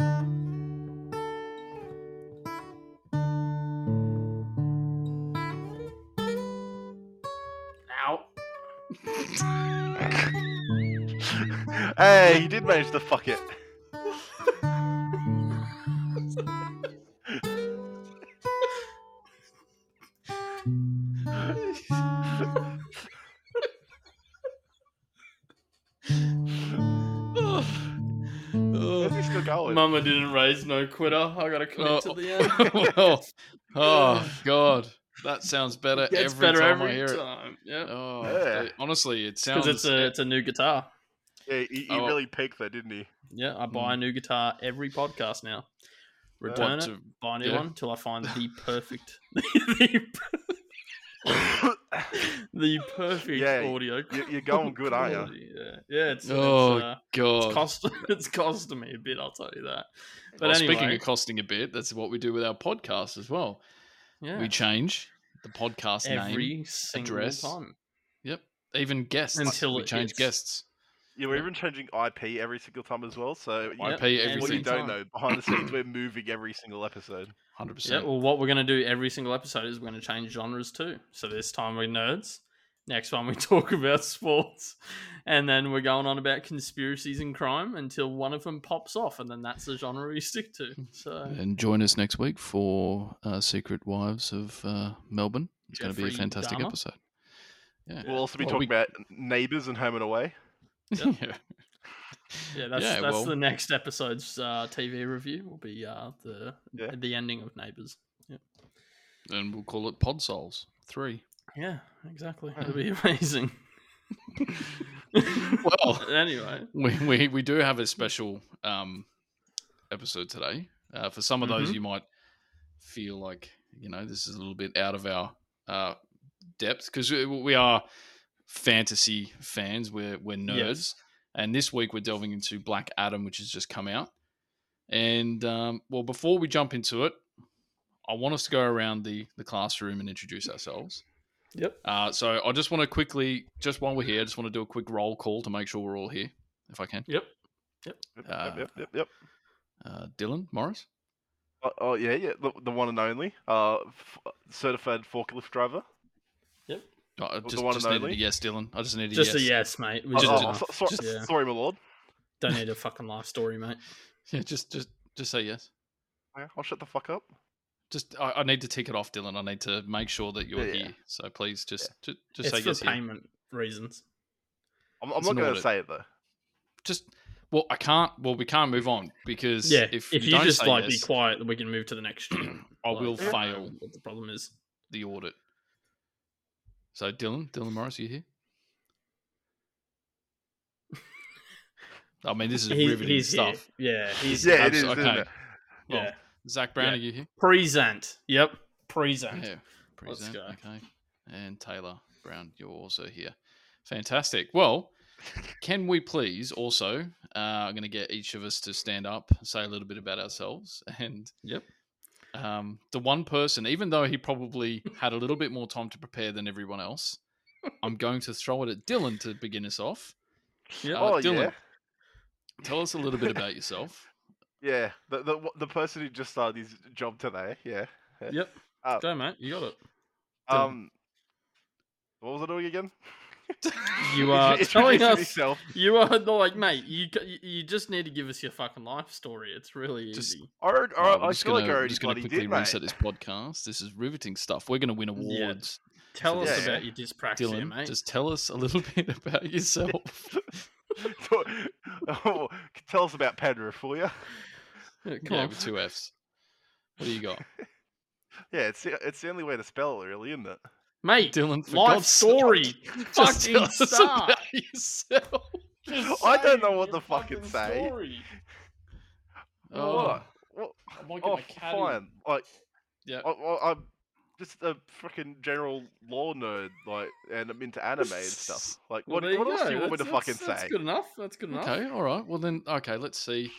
Ow. hey, he did manage to fuck it. Mama didn't raise no quitter. I gotta commit to the end. Oh, well, oh God, that sounds better Gets every better time every I hear it. time. Yeah. Oh, Yeah. it- honestly, it sounds. Because it's a it's a new guitar. Yeah, he, he Oh. really peaked there, didn't he? Yeah, I buy a mm. new guitar every podcast now. Return What it, to- buy a new yeah. one until I find the perfect, the, the perfect Yeah, audio. you- you're going good, aren't you? Yeah, yeah. It's, Oh, it's, uh, God. it's cost it's costing me a bit. I'll tell you that. But well, anyway, speaking of costing a bit, that's what we do with our podcast as well. yeah, We change the podcast every name, single address. time. Yep, even guests. Until we it change hits. guests. Yeah, we're even changing IP every single time as well. So you, Yep, IP every every what you single don't time. know behind the scenes, we're moving every single episode. Hundred Yeah, percent. well, what we're going to do every single episode is we're going to change genres too. So this time we're nerds. Next one we talk about sports, and then we're going on about conspiracies and crime until one of them pops off, and then that's the genre we stick to. So And join us next week for uh, Secret Wives of uh, Melbourne. It's going to be a Jeffrey fantastic Dahmer. episode. Yeah. We'll also be Well, talking we- about neighbours and home and away. Yeah. yeah, that's Yeah, that's well- the next episode's uh, TV review. Will be uh, the Yeah. the ending of Neighbours. And we'll call it Pod Souls 3. Yeah, exactly. It'll be amazing. Well, anyway, we, we, we do have a special um, episode today. Uh, for some of those, Mhm. you might feel like, you know, this is a little bit out of our uh, depth because we, we are fantasy fans. We're, we're nerds. Yes. And this week we're delving into Black Adam, which has just come out. And, um, well, before we jump into it, I want us to go around the, the classroom and introduce ourselves. yep. Uh, so I just want to quickly, just while we're here, I just want to do a quick roll call to make sure we're all here, if I can. Yep. Yep, Uh, yep, yep, yep, yep. Uh, Dylan Morris. Oh, oh yeah, yeah, the, the one and only uh, f- certified forklift driver. Oh, I The just, one just and needed a only? yes, Dylan. I just need a Just yes. a yes, mate. We Oh, just oh, enough. so- so- Just- yeah. Sorry, my lord. Don't need a fucking life story, mate. Yeah, just, just, just say yes. Yeah, I'll shut the fuck up. Just, I, I need to tick it off, Dylan. I need to make sure that you're Yeah, yeah. here. So please, just, ju- just it's say for yes. Here. payment reasons. I'm, I'm not going to say it though. Just, well, I can't. Well, we can't move on because Yeah, if, if, you, don't just say like yes, be quiet, then we can move to the next. I like, will I don't know fail What the problem is? the audit. So Dylan, Dylan Morris, you here? I mean, this is He- riveting he's here. stuff. Yeah, he's Yeah, it is, Abso- isn't okay. it? Well, Yeah. Zach Brown, Yeah. are you here? Present. Yep. Present. Yeah, Let's present. go. Okay, and Taylor Brown, you're also here. Fantastic. Well, can we please also? Uh, I'm going to get each of us to stand up, say a little bit about ourselves, and Yep. Um, the one person, even though he probably had a little bit more time to prepare than everyone else, I'm going to throw it at Dylan to begin us off. Yep. Uh, oh Dylan. yeah, Tell us a little bit about yourself. yeah. The, the the person who just started his job today. Yeah. Yep. Uh, Go, mate. You got it. Dylan. Um. What was I doing again? You are Introducing telling us. myself. You are like, mate. You you just need to give us your fucking life story. It's really Just- easy. I, already, Right, oh, I, just feel gonna, like I already just gonna quickly did, mate. reset this podcast. This is riveting stuff. We're going to win awards. Tell us Yeah. about your dyspraxia, Dylan, mate. just tell us a little bit about yourself. oh, tell us about Penrith, will you? Yeah, come yeah, on. with two Fs. What do you got, Yeah, it's it's the only way to spell it, really, isn't it? Mate. Dylan? For life God's story. sake, just Fucking tell us start. about yourself. I don't know what your to fucking fucking say. story. Oh, What? What? I might get Oh, my caddy. fine. Like, Yeah. I, I, I'm just a freaking general lore nerd, like, and I'm into anime and stuff. Like, Well, what, there you what else go. do you want me to fucking that's, say? That's good enough. That's good enough. Okay, all right. Well then, okay. Let's see.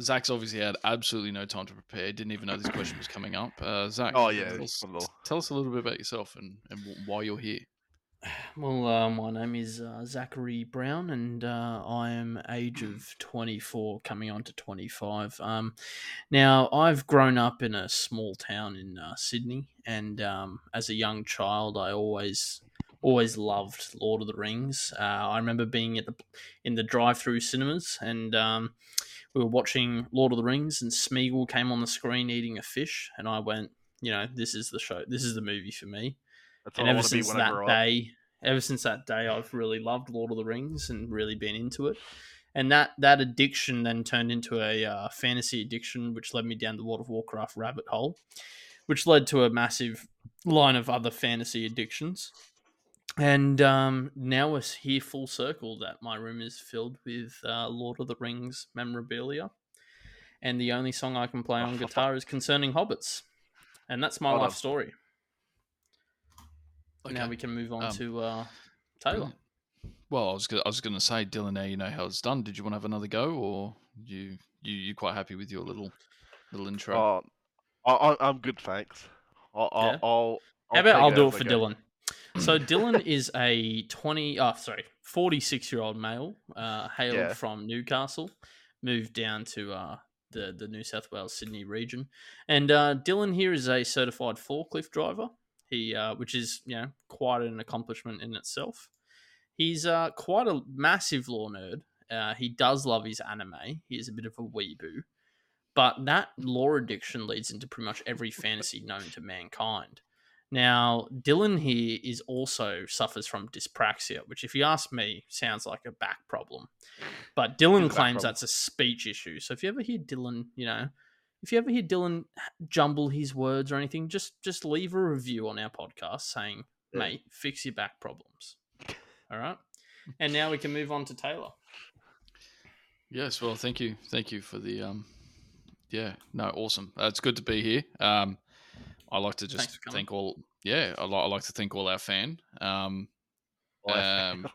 Zach's obviously had absolutely no time to prepare. Didn't even know this question was coming up. Uh, Zach. Oh, yeah, Tell us, one of the- tell us a little bit about yourself and, and why you're here. Well, uh, my name is uh, Zachary Brown, and uh, I am age of 24, coming on to 25. Um, now, I've grown up in a small town in uh, Sydney, and um, as a young child, I always always loved Lord of the Rings. Uh, I remember being at the in the drive-through cinemas, and um, we were watching Lord of the Rings, and Smeagol came on the screen eating a fish, and I went, you know, this is the show, this is the movie for me That's and ever want to be since that up. day, ever since that day, I've really loved Lord of the Rings and really been into it. And that that addiction then turned into a uh, fantasy addiction, which led me down the World of Warcraft rabbit hole, which led to a massive line of other fantasy addictions. And um, now we're here full circle that my room is filled with uh, Lord of the Rings memorabilia, and the only song I can play on guitar is concerning hobbits, and that's my Hold life on. story. Okay. Now we can move on Um, to uh, Taylor. Brilliant. Well, I was gonna, I was going to say, Dylan. Now you know how it's done. Did you want to have another go, or you you you quite happy with your little little intro? Oh, I, I, I'm good, thanks. I'll, I'll, Yeah. I'll, How about I'll do it as I for go. Dylan? So Dylan is a twenty, oh sorry, forty-six year old male, uh, hailed Yeah. from Newcastle, moved down to uh, the the New South Wales Sydney region, and uh, Dylan here is a certified forklift driver. He, uh, which is you know quite an accomplishment in itself. He's uh, quite a massive lore nerd. Uh, he does love his anime. He is a bit of a weeboo, but that lore addiction leads into pretty much every fantasy known to mankind. Now, Dylan here is also suffers from dyspraxia, which, if you ask me, sounds like a back problem. But Dylan It's a back claims problem. that's a speech issue. So if you ever hear Dylan, you know, if you ever hear Dylan jumble his words or anything, just just leave a review on our podcast saying, Yeah. "Mate, fix your back problems." All right. And now we can move on to Taylor. Yes, well, thank you, thank you for the um, yeah, no, awesome. Uh, it's good to be here. Um, I like to just thank all, yeah, I, li- I like to thank all our fan um, um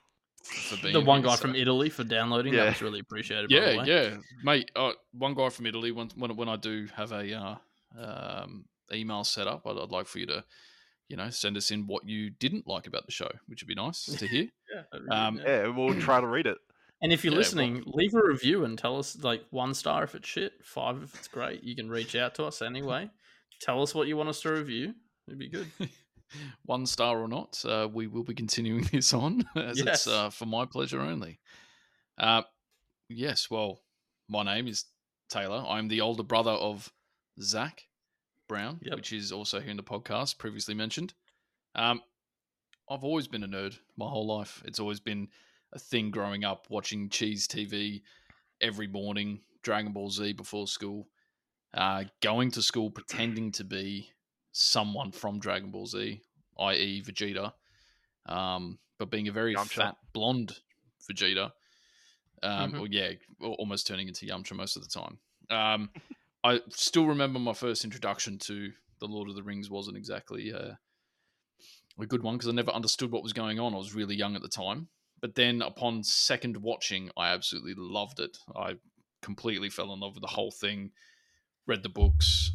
for being The one guy so- from Italy for downloading. That Yeah. was really appreciated. by the Yeah, way. yeah, mate. Uh, one guy from Italy. When when, when I do have a uh, um, email set up, I'd, I'd like for you to, you know, send us in what you didn't like about the show, which would be nice to hear. Yeah, that'd Um, yeah. yeah, we'll try to read it. And if you're Yeah, well- listening, leave a review and tell us like one star if it's shit, five if it's great. You can reach out to us anyway. Tell us what you want us to review. It'd be good. one star or not, uh, we will be continuing this on as Yes. it's uh, for my pleasure only. Uh, yes, well, my name is Taylor. I'm the older brother of Zach Brown, Yep. which is also here in the podcast, previously mentioned. Um, I've always been a nerd my whole life. It's always been a thing growing up, watching Cheese TV every morning, Dragon Ball Z before school, uh, going to school pretending to be someone from Dragon Ball Z, i.e., Vegeta, um, but being a very Yamcha. fat blonde Vegeta. Um, Mhm. Well, yeah, almost turning into Yamcha most of the time. Um, I still remember my first introduction to the Lord of the Rings wasn't exactly uh, a good one because I never understood what was going on. I was really young at the time. But then upon second watching, I absolutely loved it. I completely fell in love with the whole thing, read the books,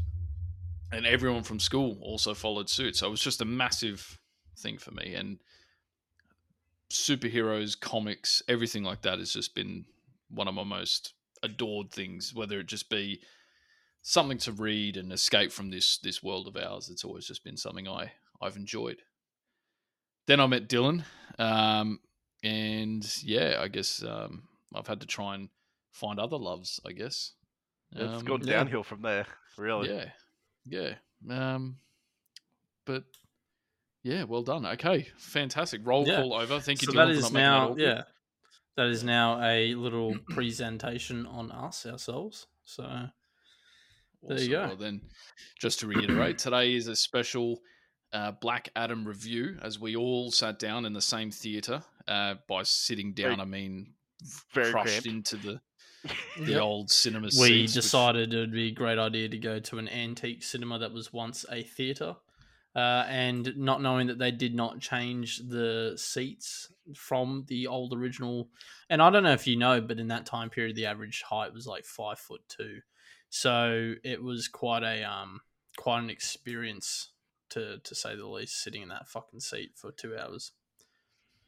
and everyone from school also followed suit. So it was just a massive thing for me. And superheroes, comics, everything like that has just been one of my most adored things, whether it just be something to read and escape from this this world of ours. It's always just been something I I've enjoyed. Then I met Dylan, um, and yeah, I guess um, I've had to try and find other loves. I guess It's Um, gone yeah. downhill from there, really. yeah, yeah. Um, but yeah, well done. Okay, fantastic. Roll Yeah. call over. Thank you. so Dylan, that for is not making that now yeah. That is now a little presentation on us ourselves. So There you go. Well, then, just to reiterate, today is a special uh, Black Adam review as we all sat down in the same theater. Uh, by sitting down, Very- I mean Very crushed cramped. into the the Yep. old cinema we seats. which- decided it would be a great idea to go to an antique cinema that was once a theater. Uh, and not knowing that they did not change the seats from the old original, and I don't know if you know, but in that time period, the average height was like five foot two, so it was quite a um quite an experience to to say the least, sitting in that fucking seat for two hours.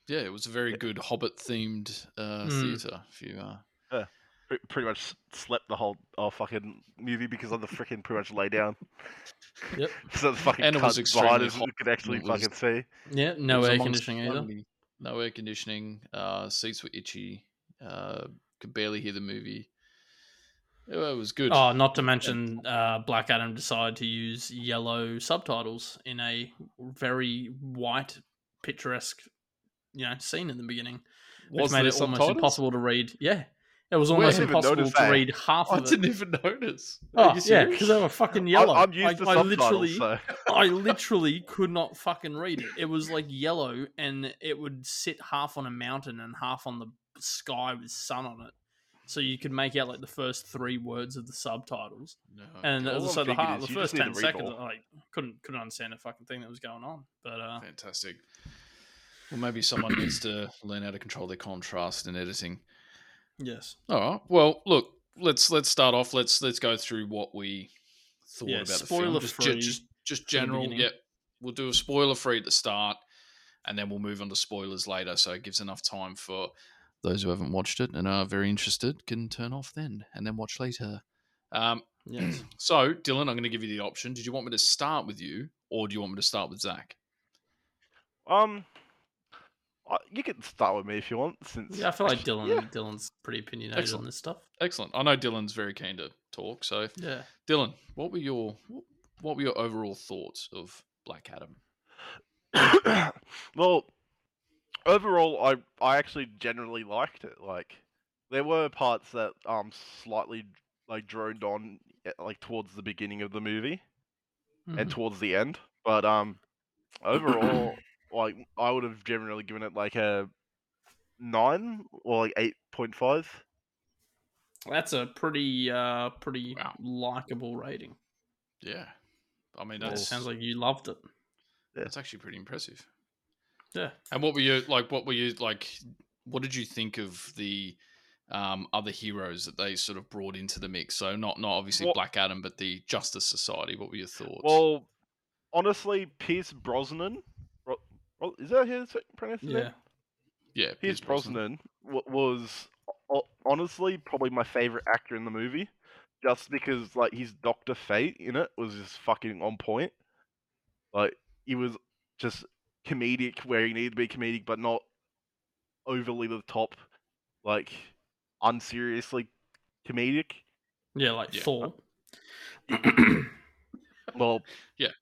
yeah, it was a very good Hobbit themed uh, Mm. theater. If you uh, Pre- pretty much slept the whole oh, fucking movie because of the freaking pretty much lay down. Yep. so the fucking And it was cunt behind extremely hot. you could actually It was- fucking see. Yeah, no air conditioning either. only- No air conditioning. Uh, seats were itchy. Uh, could barely hear the movie. It, it was good. Oh, not to mention, uh, Black Adam decided to use yellow subtitles in a very white, picturesque, you know, scene in the beginning, which was made there it almost subtitles? impossible to read. Yeah, it was almost I impossible to that. read half I of it. didn't even notice. Oh yeah, because they were fucking I- yellow. I'm used to I, I subtitles, literally, so I literally could not fucking read it. It was like yellow, and it would sit half on a mountain and half on the sky with sun on it, so you could make out like the first three words of the subtitles. No. And as I said, the, heart, the first ten seconds. I like, couldn't couldn't understand a fucking thing that was going on. But uh, Fantastic. Well, maybe someone needs to learn how to control their contrast in editing. Yes, All right. Well, look, let's let's start off. Let's let's go through what we thought Yeah, about the spoiler film. Just, free just just for general. beginning. Yeah, we'll do a spoiler free at the start, and then we'll move on to spoilers later. So it gives enough time for those who haven't watched it and are very interested can turn off then and then watch later. Um, yes. so, Dylan, I'm going to give you the option. Did you want me to start with you, or do you want me to start with Zach? um, I- you can start with me if you want. Since yeah, I feel like Dylan. Yeah. Dylan's pretty opinionated Excellent. on this stuff. Excellent. I know Dylan's very keen to talk. So, Yeah. Dylan, what were your what were your overall thoughts of Black Adam? well, overall, I I actually generally liked it. Like, there were parts that um slightly like droned on eh, like towards the beginning of the movie and Mhm. towards the end, but um overall, like I would have generally given it like a nine or like eight point five. That's a pretty uh pretty Wow. likable rating. Yeah, I mean That that's sounds like you loved it. that's actually pretty impressive. Yeah. And what were you like? What were you like? What did you think of the um, other heroes that they sort of brought into the mix? So not not obviously Well- Black Adam, but the Justice Society. What were your thoughts? Well, honestly, Pierce Brosnan. Bro- Bro- is that his pronounced name? Yeah. yeah, Pierce Pierce Brosnan wa- was honestly probably my favorite actor in the movie, just because like his Doctor Fate in it was just fucking on point. Like he was just comedic where he needed to be comedic, but not overly the top, like unseriously comedic. Yeah, like Yeah. Thor. Well, yeah,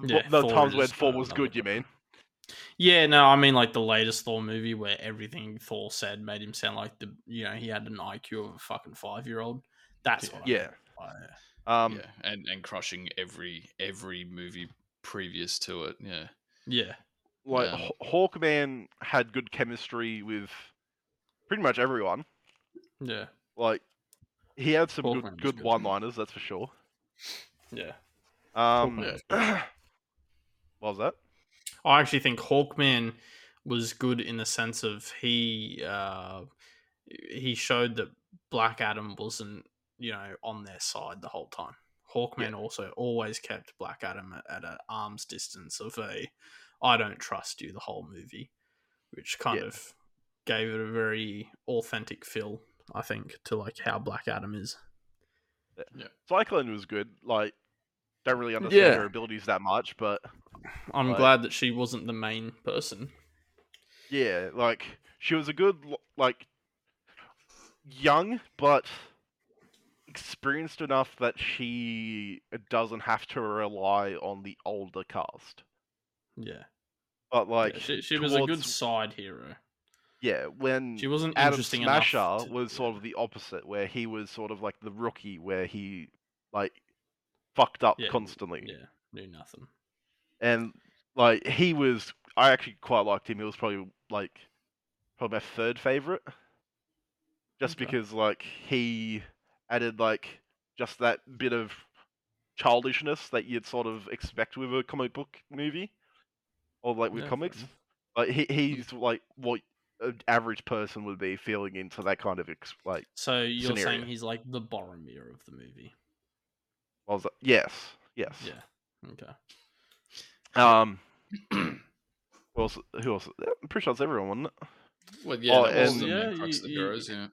well, the Thor times is, when Thor uh, was good, you mean? Yeah, no, I mean like the latest Thor movie where everything Thor said made him sound like the you know he had an IQ of a fucking five year old. That's what. I Yeah. meant by. Um, yeah, and and crushing every every movie previous to it. Yeah, yeah, like Haw- Hawkman had good chemistry with pretty much everyone. yeah, Like he had some Hawkman good good good. one-liners, that's for sure. yeah. Um, Hawkman what was that? I actually think Hawkman was good in the sense of he uh, he showed that Black Adam wasn't you know on their side the whole time. Hawkman also always kept Black Adam at, at an arm's distance of a I don't trust you the whole movie, which kind Yeah. of gave it a very authentic feel. I think to like how Black Adam is. Yeah. Cyclone was good. Like, don't really understand Yeah. her abilities that much, but I'm Right. glad that she wasn't the main person. yeah, like she was a good like young but experienced enough that she doesn't have to rely on the older cast. Yeah, But like yeah, she, she was a good side hero. yeah, when She wasn't Adam interesting Smasher enough. to- was sort of the opposite, where he was sort of like the rookie, where he like fucked up Yeah, constantly, yeah, knew nothing. And like he was. I actually quite liked him. He was probably like probably my third favorite, just Okay. because like he added like just that bit of childishness that you'd sort of expect with a comic book movie, or like with Yeah, comics. Like he, he's like what an average person would be feeling into that kind of ex- like. So you're scenario. saying he's like the Boromir of the movie? Was? Yes, yes. Yeah. Okay. Um, Who else? Who else? I'm pretty sure it's everyone, wasn't it? Well, yeah, Oh, that and- the main Yeah, crux of the you- heroes. Yeah,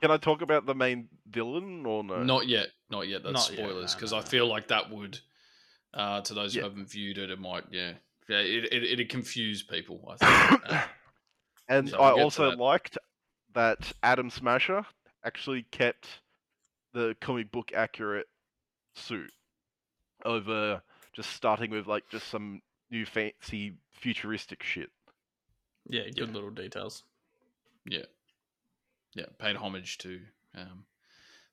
Can I talk about the main villain or no? not yet, not yet. That's Not yet, spoilers no, because no, I feel like that would, uh, to those Yeah. who haven't viewed it, it might, yeah, yeah, it it it'd confuse people. I think. Uh, and So I we'll also that. liked that Atom Smasher actually kept the comic book accurate suit over just starting with like just some new fancy futuristic shit. Yeah, good little details. yeah, yeah, paid homage to um,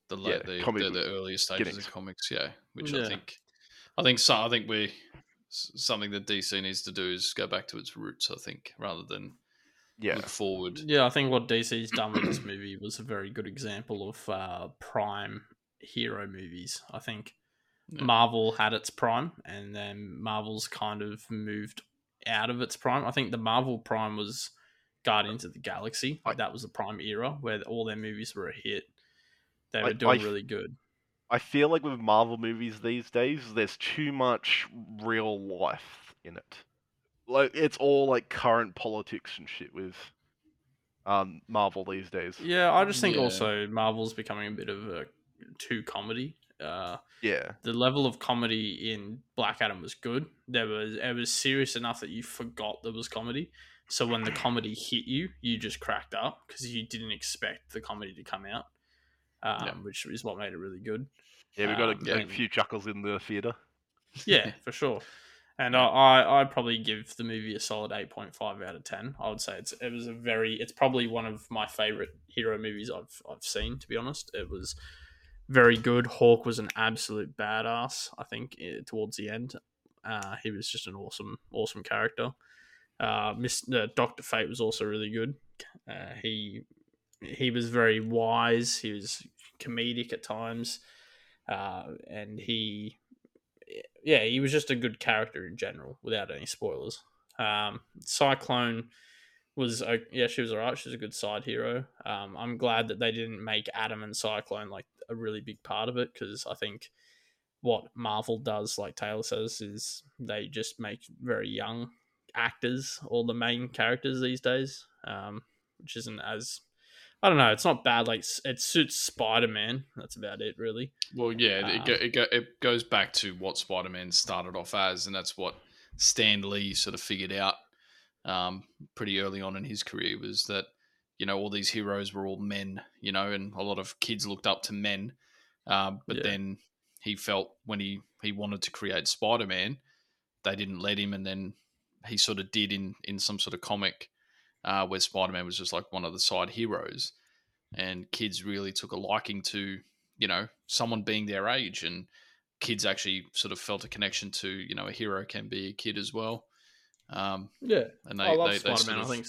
the Yeah, late, the, comic the, the earlier stages beginnings. of comics. Yeah, which I think, I think so. I think we something that DC needs to do is go back to its roots. I think rather than Yeah, look forward. Yeah, I think what DC's done with this movie was a very good example of uh, prime hero movies. I think Yeah. Marvel had its prime, and then Marvel's kind of moved out of its prime. I think the Marvel prime was Guardians of the Galaxy. Like that was the prime era where all their movies were a hit. They I- were doing I- really good. I feel like with Marvel movies these days, there's too much real life in it. Like it's all like current politics and shit with um Marvel these days. Yeah, I just think Yeah. also Marvel's becoming a bit of a too comedy. Uh, Yeah, the level of comedy in Black Adam was good. There was it was serious enough that you forgot there was comedy. So when the comedy hit you, you just cracked up because you didn't expect the comedy to come out, um, Yeah. which is what made it really good. yeah, we got Um, a, a and- few chuckles in the theater. Yeah, for sure. And I, I I'd probably give the movie a solid eight point five out of ten. I would say it's it was a very it's probably one of my favorite hero movies I've I've seen. To be honest, it was very good. Hawk was an absolute badass. I think towards the end, uh, he was just an awesome awesome character. Uh, uh, Doctor Fate was also really good. Uh, he he was very wise. He was comedic at times, uh, and he yeah, he was just a good character in general, without any spoilers. Um, Cyclone was yeah, she was alright. She was a good side hero. Um, I'm glad that they didn't make Adam and Cyclone like a really big part of it because I think what Marvel does, like Taylor says, is they just make very young actors all the main characters these days, um, which isn't as I don't know. It's not bad. Like it suits Spider Man. That's about it, really. Well, yeah, it, Um, go, it, go, it goes back to what Spider Man started off as, and that's what Stan Lee sort of figured out um, pretty early on in his career was that you know all these heroes were all men, you know, and a lot of kids looked up to men. Um, but Yeah. then he felt when he he wanted to create Spider Man, they didn't let him, and then he sort of did in in some sort of comic uh, where Spider Man was just like one of the side heroes, and kids really took a liking to you know someone being their age, and kids actually sort of felt a connection to you know a hero can be a kid as well. Um, Yeah, and they, I love they, they Spider sort of- I think,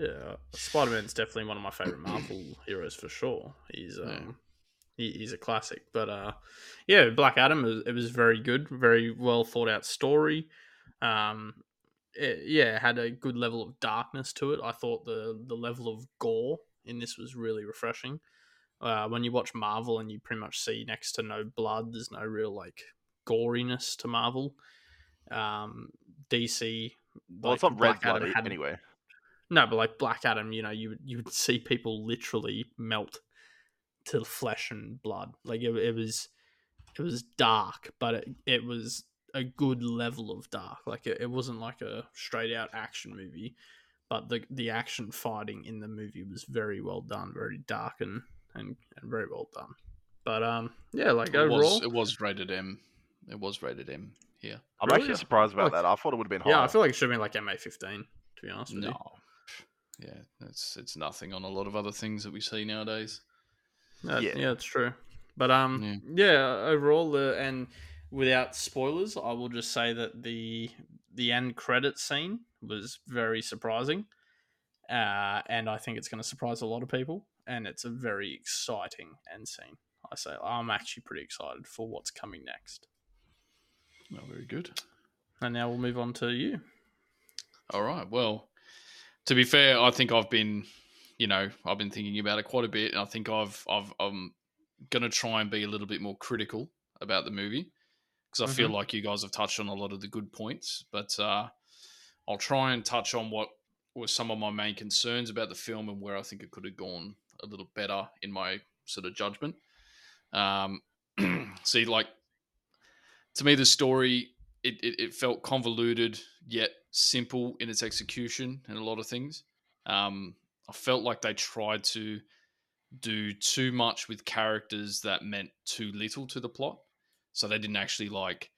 yeah, Spider Man's definitely one of my favorite Marvel heroes for sure. He's um, Yeah. he, he's a classic. But uh, yeah, Black Adam. was- It was very good, very well thought out story. Um, it, yeah, it had a good level of darkness to it. I thought the the level of gore in this was really refreshing. Uh, when you watch Marvel and you pretty much see next to no blood, there's no real like goriness to Marvel. Um, DC, Well, it's like, not red Black Adam blood had- anyway. No, but like Black Adam, you know, you would you would see people literally melt to flesh and blood. Like it, it was it was dark, but it, it was a good level of dark. Like it, it wasn't like a straight out action movie, but the the action fighting in the movie was very well done, very dark and and, and very well done. But um, yeah, like it overall, was it was rated M. It was rated M here. I'm Really? actually surprised about Like- that. I thought it would have been higher. yeah, I feel like it should have been like MA fifteen. To be honest with you. No, yeah, it's it's nothing on a lot of other things that we see nowadays. That- Yeah. yeah, it's true. But um, yeah, overall, the and without spoilers, I will just say that the the end credit scene was very surprising, uh, and I think it's going to surprise a lot of people. And it's a very exciting end scene. I say I'm actually pretty excited for what's coming next. Oh, very good. And now we'll move on to you. All right. Well, to be fair, I think I've been, you know, I've been thinking about it quite a bit, and I think I've, I've, I'm going to try and be a little bit more critical about the movie because I feel like you guys have touched on a lot of the good points, but uh, I'll try and touch on what were some of my main concerns about the film and where I think it could have gone a little better in my sort of judgment. Um, see, like to me, the story it, it, it, felt convoluted yet simple in its execution and a lot of things. Um, I felt like they tried to do too much with characters that meant too little to the plot. So they didn't actually like,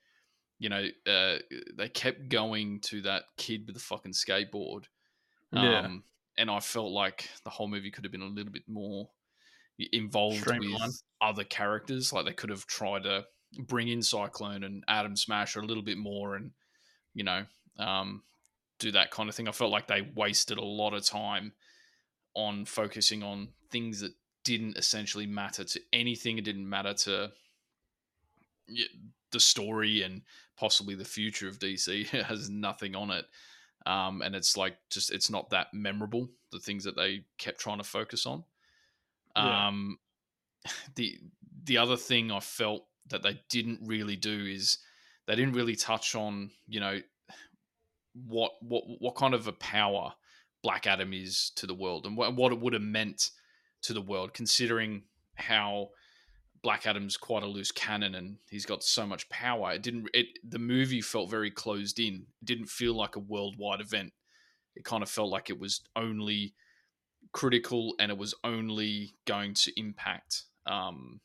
you know, uh, they kept going to that kid with the fucking skateboard. Yeah. Um, and I felt like the whole movie could have been a little bit more involved with other characters. Like they could have tried to bring in Cyclone and Atom Smasher a little bit more, and you know, um, do that kind of thing. I felt like they wasted a lot of time on focusing on things that didn't essentially matter to anything. It didn't matter to the story and possibly the future of DC. It has nothing on it. Um, and it's like just it's not that memorable. The things that they kept trying to focus on. Yeah. Um, the the other thing I felt that they didn't really do is they didn't really touch on you know what what what kind of a power Black Adam is to the world and what what it would have meant to the world, considering how Black Adam's quite a loose cannon and he's got so much power. It didn't. It the movie felt very closed in. It didn't feel like a worldwide event. It kind of felt like it was only critical and it was only going to impact um,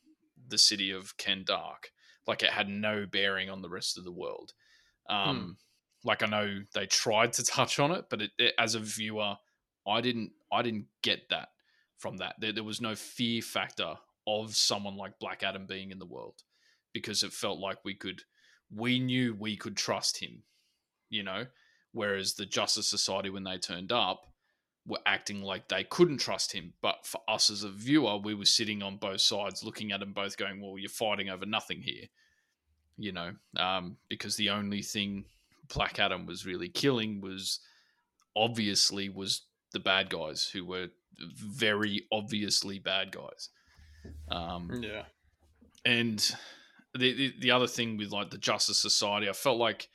the city of Kahndaq. Like it had no bearing on the rest of the world. Um, Like I know they tried to touch on it, but it, it, as a viewer, I didn't. I didn't get that from that. There, there was no fear factor of someone like Black Adam being in the world because it felt like we could, we knew we could trust him, you know. Whereas the Justice Society, when they turned up, were acting like they couldn't trust him. But for us as a viewer, we were sitting on both sides, looking at them both, going, "Well, you're fighting over nothing here," you know, um, because the only thing Black Adam was really killing was obviously was the bad guys who were very obviously bad guys. Um, Yeah. and the, the the other thing with like the Justice Society, I felt like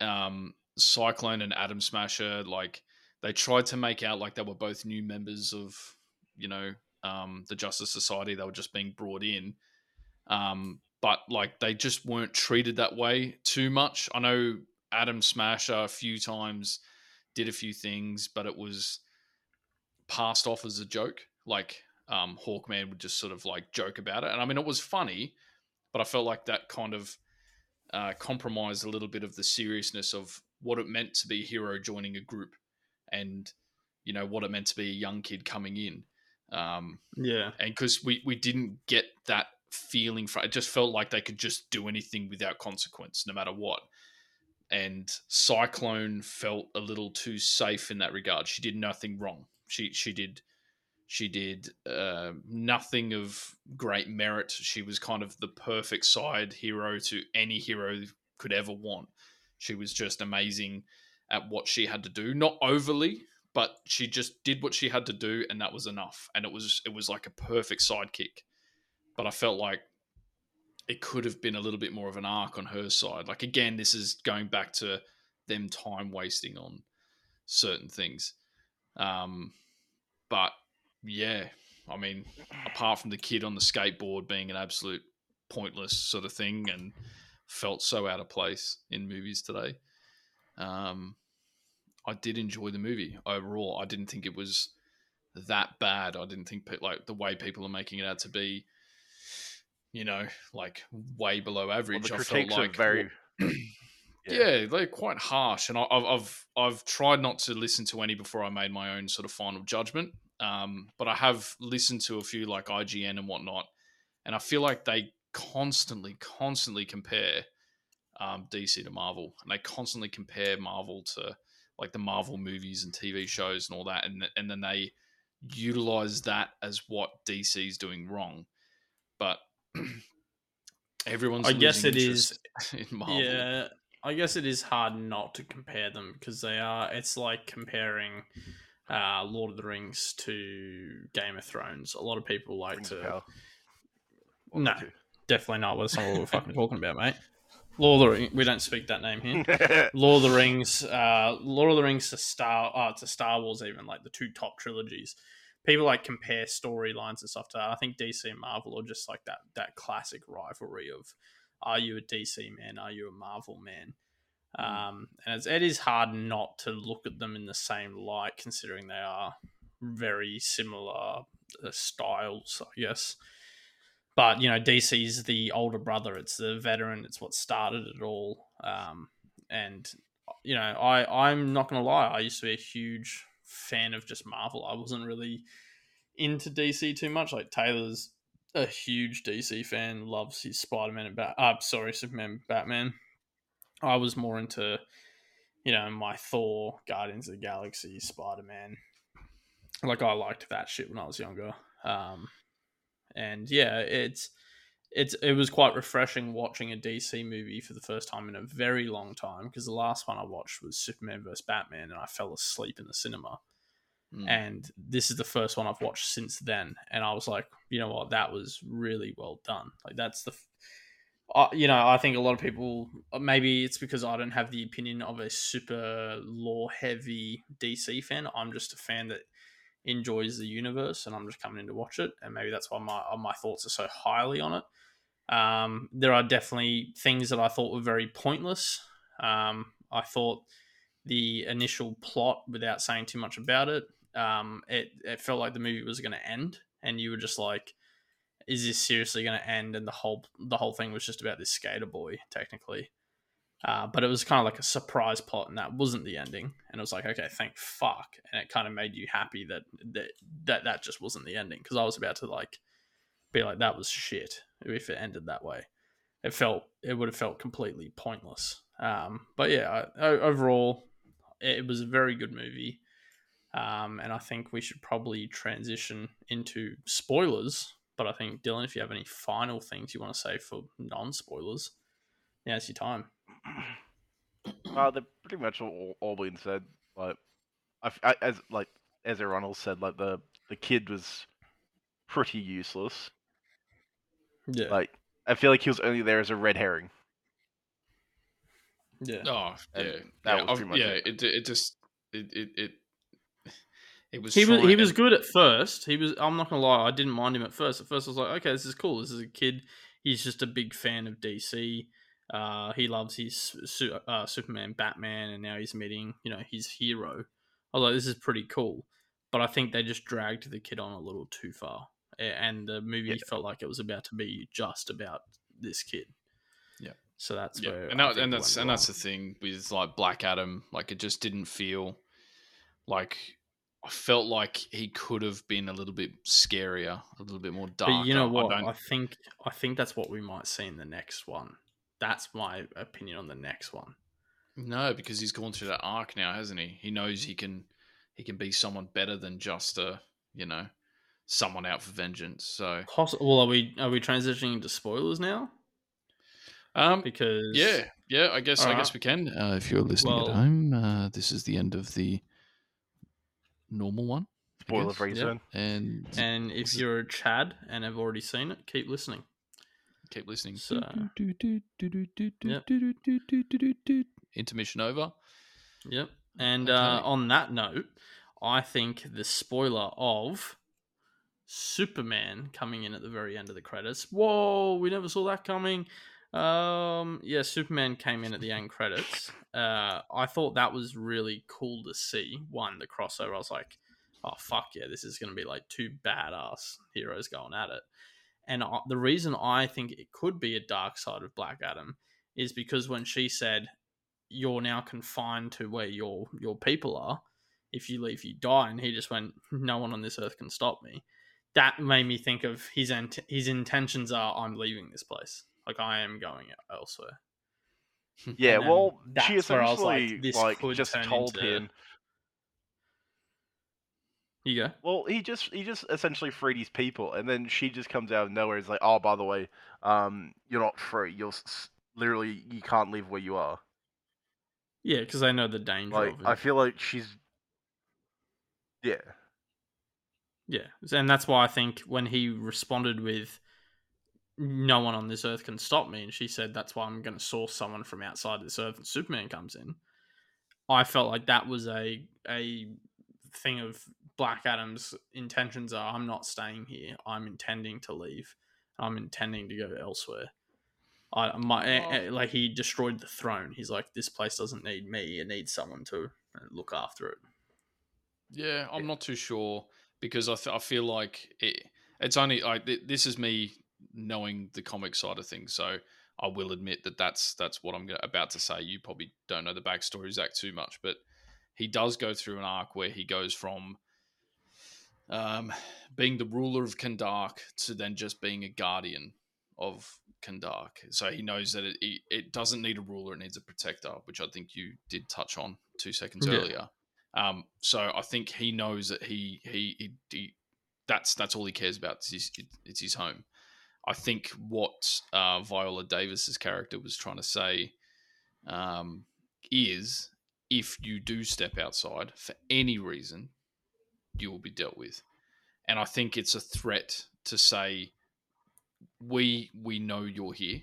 um, Cyclone and Atom Smasher, like they tried to make out like they were both new members of you know um, the Justice Society. They were just being brought in, um, but like they just weren't treated that way too much. I know Atom Smasher a few times did a few things, but it was passed off as a joke. Like um, Hawkman would just sort of like joke about it, and I mean it was funny, but I felt like that kind of uh, compromised a little bit of the seriousness of what it meant to be a hero joining a group, and you know what it meant to be a young kid coming in. Um, Yeah. and because we we didn't get that feeling for it just felt like they could just do anything without consequence no matter what and cyclone felt a little too safe in that regard. She did nothing wrong. She she did she did uh, nothing of great merit. She was kind of the perfect side hero to any hero could ever want. She was just amazing at what she had to do. Not overly but she just did what she had to do and that was enough. And it was it was like a perfect sidekick. But i felt like it could have been a little bit more of an arc on her side like again this is going back to them time wasting on certain things um but yeah i mean apart from the kid on the skateboard being an absolute pointless sort of thing and felt so out of place in movies today um I did enjoy the movie overall. I didn't think it was that bad. I didn't think like the way people are making it out to be, you know, like way below Well, average. the I felt critiques like are very. yeah. they're quite harsh, and I, I've I've I've tried not to listen to any before I made my own sort of final judgment. Um, but I have listened to a few like IGN and whatnot, and I feel like they constantly, constantly compare um, DC to Marvel, and they constantly compare Marvel to like the Marvel movies and TV shows and all that, and and then they utilize that as what DC is doing wrong. But everyone's I guess it is- in Marvel. Yeah, I guess it is hard not to compare them because they are. It's like comparing uh, Lord of the Rings to Game of Thrones. A lot of people like Rings to. No. two. Definitely not. That's not what we're fucking talking about, mate. Lord of the Rings. We don't speak that name here. Lord of the Rings, uh, Lord of the Rings to Star, uh, to Star Wars, even like the two top trilogies. People like compare storylines and stuff to that. I think DC and Marvel are just like that that classic rivalry of, are you a DC man? Are you a Marvel man? Um, and it's, it is hard not to look at them in the same light, considering they are very similar uh, styles, I guess. But you know, DC's the older brother; it's the veteran. It's what started it all. Um, and you know, I I'm not gonna lie. I used to be a huge fan of just Marvel. I wasn't really into DC too much. Like Taylor's a huge DC fan, loves his Spider Man and Bat. Uh, sorry, Superman, Batman. I was more into, you know, my Thor, Guardians of the Galaxy, Spider Man. Like I liked that shit when I was younger. Um, and yeah, it's it's it was quite refreshing watching a DC movie for the first time in a very long time because the last one I watched was Superman vs Batman and I fell asleep in the cinema. Mm. And this is the first one I've watched since then, and I was like, you know what, that was really well done. Like that's the, uh, you know, I think a lot of people maybe it's because I don't have the opinion of a super lore heavy DC fan. I'm just a fan that enjoys the universe, and I'm just coming in to watch it, and maybe that's why my uh, my thoughts are so highly on it. Um, there are definitely things that I thought were very pointless. Um, I thought the initial plot, without saying too much about it, um, it it felt like the movie was going to end, and you were just like, "Is this seriously going to end?" And the whole the whole thing was just about this skater boy, technically. Uh, but it was kind of like a surprise plot, and that wasn't the ending. And it was like, okay, thank fuck, and it kind of made you happy that that that, that just wasn't the ending because I was about to like be like, that was shit if it ended that way. It felt it would have felt completely pointless. Um, but yeah, I, overall, it was a very good movie. Um, and I think we should probably transition into spoilers. But I think Dylan, if you have any final things you want to say for non-spoilers, now's your time. uh, they're pretty much all, all been said. Like, I, f- I- as like as everyone else said, like the the kid was pretty useless. Yeah, Like, I feel like he was only there as a red herring. yeah. Oh And yeah, that yeah, was pretty much yeah. it. It it just it it it, it was he was he trying- was good at first. He was. I'm not gonna lie. I didn't mind him at first. At first, I was like, okay, this is cool. This is a kid. He's just a big fan of DC. Uh, he loves his su- uh, Superman, Batman, and now he's meeting you know his hero. I was like, this is pretty cool. But I think they just dragged the kid on a little too far, and the movie Yeah. felt like it was about to be just about this kid. Yeah. So that's yeah, where and that, and that's and that's the thing with like Black Adam. Like it just didn't feel like I felt like he could have been a little bit scarier, a little bit more dark. But you know what? don't- I think I think that's what we might see in the next one. That's my opinion on the next one. No, because he's gone through that arc now, hasn't he? He knows he can he can be someone better than just a you know someone out for vengeance. So Poss- well, are we are we transitioning into spoilers now? um Because yeah yeah I guess I guess we can. Uh, if you're listening Well- at home, uh, this is the end of the normal one. I Spoiler guess. free yeah. zone. And and if you're a Chad and have already seen it, keep listening. Keep listening. So- Yep. Intermission over. Yep. And uh, on that note, I think the spoiler of Superman coming in at the very end of the credits. Whoa, we never saw that coming. Um, yeah, Superman came in at the end credits. Uh, I thought that was really cool to see. One, the crossover. I was like, oh fuck yeah, this is gonna be like two badass heroes going at it. And the reason I think it could be a dark side of Black Adam is because when she said, "You're now confined to where your your people are. If you leave, you die," and he just went, "No one on this earth can stop me." That made me think of his int- his intentions are, "I'm leaving this place. Like I am going elsewhere." Yeah, well, she that's where I was like, essentially this like, could just told into- him. You go. Well, he just he just essentially freed his people, and then she just comes out of nowhere. is like, "Oh, by the way, um, you're not free. You're s- literally you can't live where you are." Yeah, because I know the danger Like, of it. I feel like she's, yeah, Yeah, and that's why I think when he responded with no one on this earth can stop me. And she said, that's why I'm going to source someone from outside this earth and Superman comes in. I felt like that was a, a thing of Black Adam's intentions are I'm not staying here. I'm intending to leave. I'm intending to go elsewhere. I my eh, Oh. eh, like he destroyed the throne. He's like this place doesn't need me. It needs someone to uh, look after it. Yeah, I'm not too sure because I, th- I feel like it, it's only like th- this is me knowing the comic side of things, so I will admit that that's that's what I'm gonna, about to say. You probably don't know the backstory Zach too much, but he does go through an arc where he goes from um, being the ruler of Kahndaq to then just being a guardian of Kahndaq. So he knows that it, it, it doesn't need a ruler; it needs a protector, which I think you did touch on two seconds Yeah. earlier. Um, so I think he knows that he he, he, he that's that's all he cares about. It's his, it's his home. I think what uh, Viola Davis's character was trying to say um, is if you do step outside for any reason, you will be dealt with. And I think it's a threat to say we we know you're here,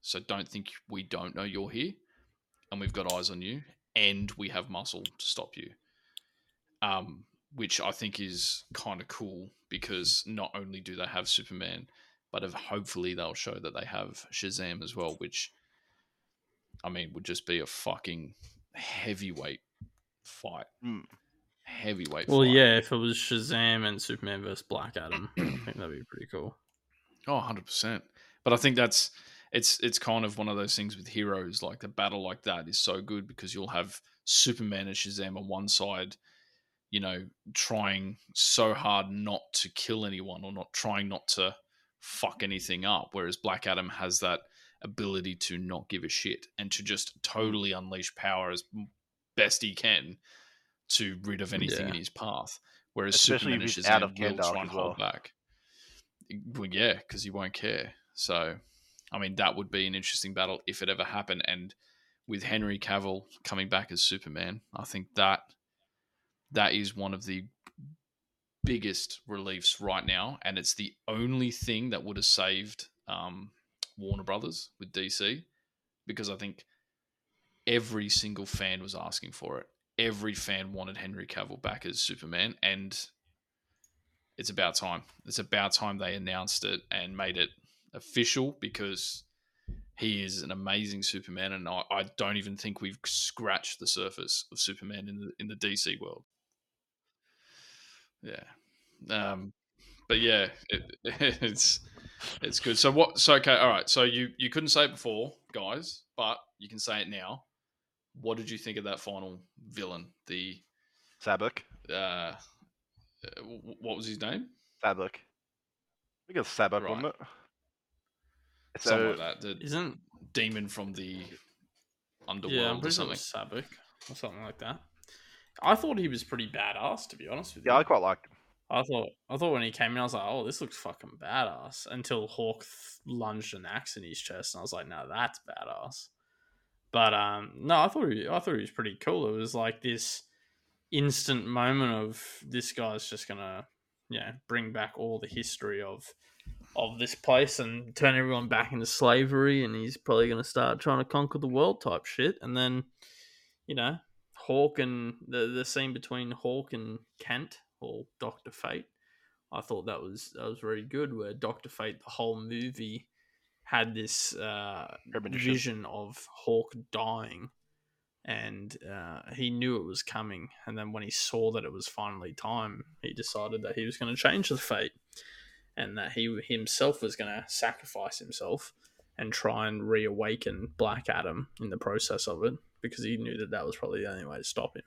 so don't think we don't know you're here, and we've got eyes on you, and we have muscle to stop you. Um, which I think is kind of cool because not only do they have Superman, but hopefully they'll show that they have Shazam as well, which I mean would just be a fucking heavyweight fight. Mm. Heavyweight. Well, fight. yeah, if it was Shazam and Superman versus Black Adam, I think that'd be pretty cool. Oh, 100%. But I think that's it's it's kind of one of those things with heroes like the battle like that is so good because you'll have Superman and Shazam on one side, you know, trying so hard not to kill anyone or not trying not to fuck anything up whereas Black Adam has that ability to not give a shit and to just totally unleash power as best he can to rid of anything in his path whereas Especially Superman if he's out of will Gandalf try and as hold well. back well, yeah, because he won't care. So, I mean, that would be an interesting battle if it ever happened. And with Henry Cavill coming back as Superman, I think that that is one of the biggest reliefs right now, and it's the only thing that would have saved um, Warner Brothers with DC, because I think every single fan was asking for it. Every fan wanted Henry Cavill back as Superman, and it's about time. It's about time they announced it and made it official because he is an amazing Superman, and I, I don't even think we've scratched the surface of Superman in the in the DC world. Yeah, um, but yeah, it, it's it's good. So what? So okay, all right. So you you couldn't say it before, guys, but you can say it now. What did you think of that final villain? The Sabbac. uh, uh, what was his name? Sabbac. I think it's Sabbac, Right. wasn't it? Something So like that. The Isn't demon from the underworld yeah? I'm or pretty sure something. it was Sabbac or something like that. I thought he was pretty badass, to be honest with you. yeah, I quite liked him. I thought I thought when he came in, I was like, "Oh, this looks fucking badass." Until Hawk th- lunged an axe in his chest, and I was like, "No, that's badass." But um, no, I thought he, I thought he was pretty cool. It was like this instant moment of this guy's just gonna, know, bring back all the history of of this place and turn everyone back into slavery, and he's probably gonna start trying to conquer the world type shit. And then, you know, Hawk and the the scene between Hawk and Kent or Doctor Fate. I thought that was that was very good. Where Doctor Fate, the whole movie, had this uh, vision of Hawk dying, and uh, he knew it was coming. And then when he saw that it was finally time, he decided that he was going to change the fate, and that he himself was going to sacrifice himself and try and reawaken Black Adam in the process of it, because he knew that that was probably the only way to stop him.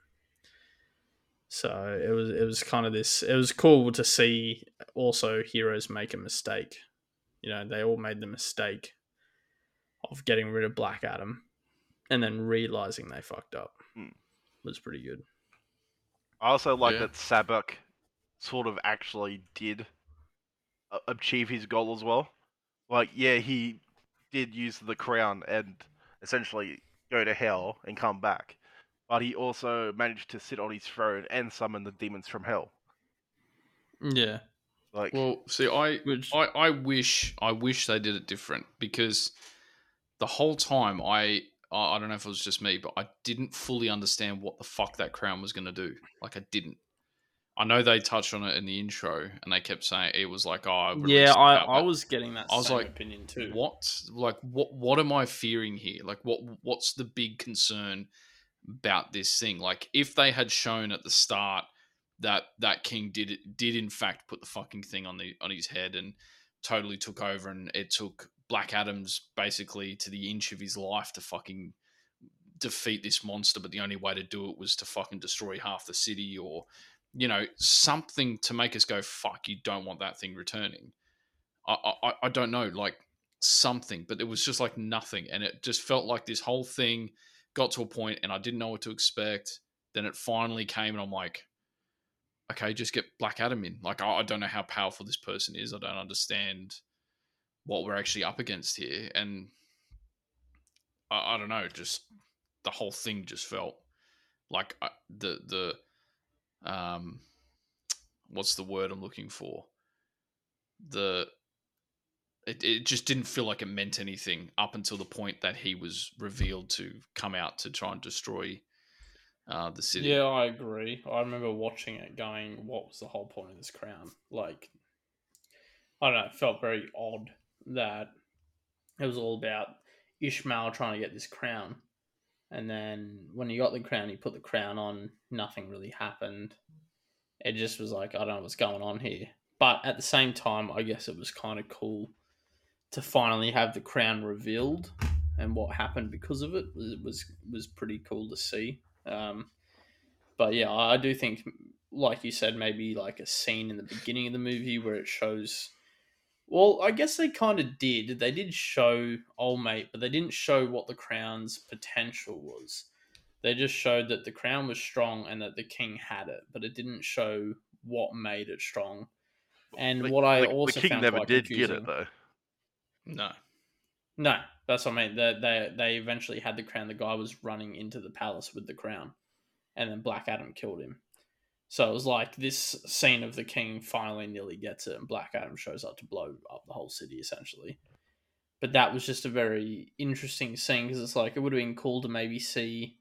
So it was it was kind of this. It was cool to see also heroes make a mistake. You know, they all made the mistake of getting rid of Black Adam, and then realizing they fucked up. Hmm. Was pretty good. I also like Yeah. that Sabbac sort of actually did achieve his goal as well. Like, yeah, he did use the crown and essentially go to hell and come back, but he also managed to sit on his throne and summon the demons from hell. Yeah, Like, Well, see, I, Which I, I wish, I wish they did it different because the whole time I, I I don't know if it was just me, but I didn't fully understand what the fuck that crown was going to do. Like, I didn't. I know they touched on it in the intro, and they kept saying it was like, "Oh, we're yeah, I, I was getting that I was like, opinion too. What, like, what, what am I fearing here? Like, what, what's the big concern about this thing? Like, if they had shown at the start that that king did did in fact put the fucking thing on the on his head and totally took over, and it took Black Adams basically to the inch of his life to fucking defeat this monster, but the only way to do it was to fucking destroy half the city or you know something to make us go fuck you don't want that thing returning. I i, I don't know like something but it was just like nothing and it just felt like this whole thing got to a point and i didn't know what to expect. Then it finally came and i'm like okay just get black adam in. Like i, I don't know how powerful this person is. I don't understand what we're actually up against here. And i, I don't know just the whole thing just felt like uh, the the um what's the word i'm looking for? The it, it just didn't feel like it meant anything up until the point that he was revealed to come out to try and destroy uh the city Yeah, I agree. I remember watching it going, what was the whole point of this crown? Like, I don't know, it felt very odd that it was all about Ishmael trying to get this crown. And then when he got the crown, he put the crown on, nothing really happened. It just was like, I don't know what's going on here. But at the same time, I guess it was kind of cool to finally have the crown revealed and what happened because of it was was, was pretty cool to see. Um, but yeah, I do think, like you said, maybe like a scene in the beginning of the movie where it shows. Well, I guess they kind of did. They did show old mate, but they didn't show what the crown's potential was. They just showed that the crown was strong and that the king had it, but it didn't show what made it strong. And the- what I the, also the king found never quite did confusing, get it though. no No, that's what I mean. They, they they eventually had the crown. The guy was running into the palace with the crown, and then Black Adam killed him. So it was like this scene of the king finally nearly gets it, and Black Adam shows up to blow up the whole city essentially. But that was just a very interesting scene because it's like it would have been cool to maybe see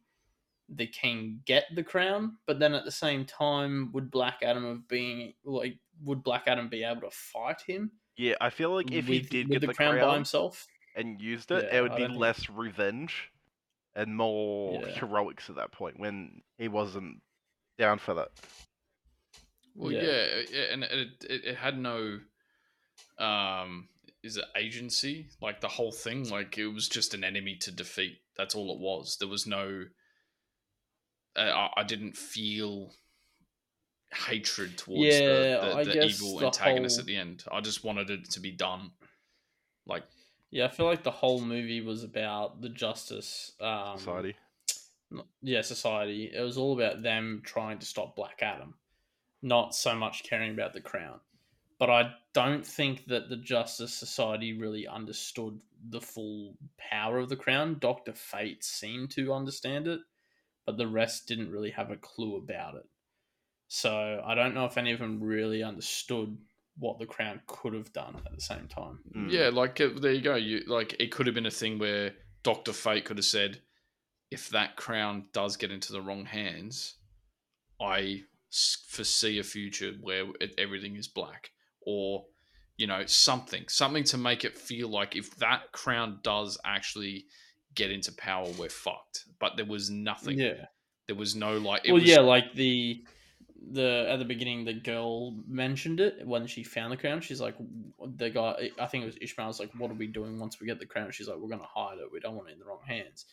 the king get the crown, but then at the same time, would Black Adam have been like would Black Adam be able to fight him Yeah, I feel like if he did with get the, the, crown, by himself? And used it, Yeah, it would be think- less revenge and more Yeah. heroics at that point when he wasn't down for that. Well, Yeah. yeah, yeah, and it, it it had no, um, is it agency? Like the whole thing, like it was just an enemy to defeat. That's all it was. There was no. Uh, I, I didn't feel hatred towards Yeah, the, the, the guess evil the antagonist whole- at the end. I just wanted it to be done. Like, Yeah, I feel like the whole movie was about the justice um, Society. Yeah, society. It was all about them trying to stop Black Adam, not so much caring about the crown. But I don't think that the Justice Society really understood the full power of the crown. Doctor Fate seemed to understand it, but the rest didn't really have a clue about it. So I don't know if any of them really understood what the crown could have done at the same time. Mm. yeah, like uh, there you go. You like it could have been a thing where Doctor Fate could have said, if that crown does get into the wrong hands, I foresee a future where everything is black, or you know something, something to make it feel like if that crown does actually get into power, we're fucked. But there was nothing. Yeah. There was no like. It well, was, yeah, like the the at the beginning, the girl mentioned it when she found the crown. She's like, the guy, I think it was Ishmael. Was like, what are we doing once we get the crown? She's like, we're gonna hide it. We don't want it in the wrong hands.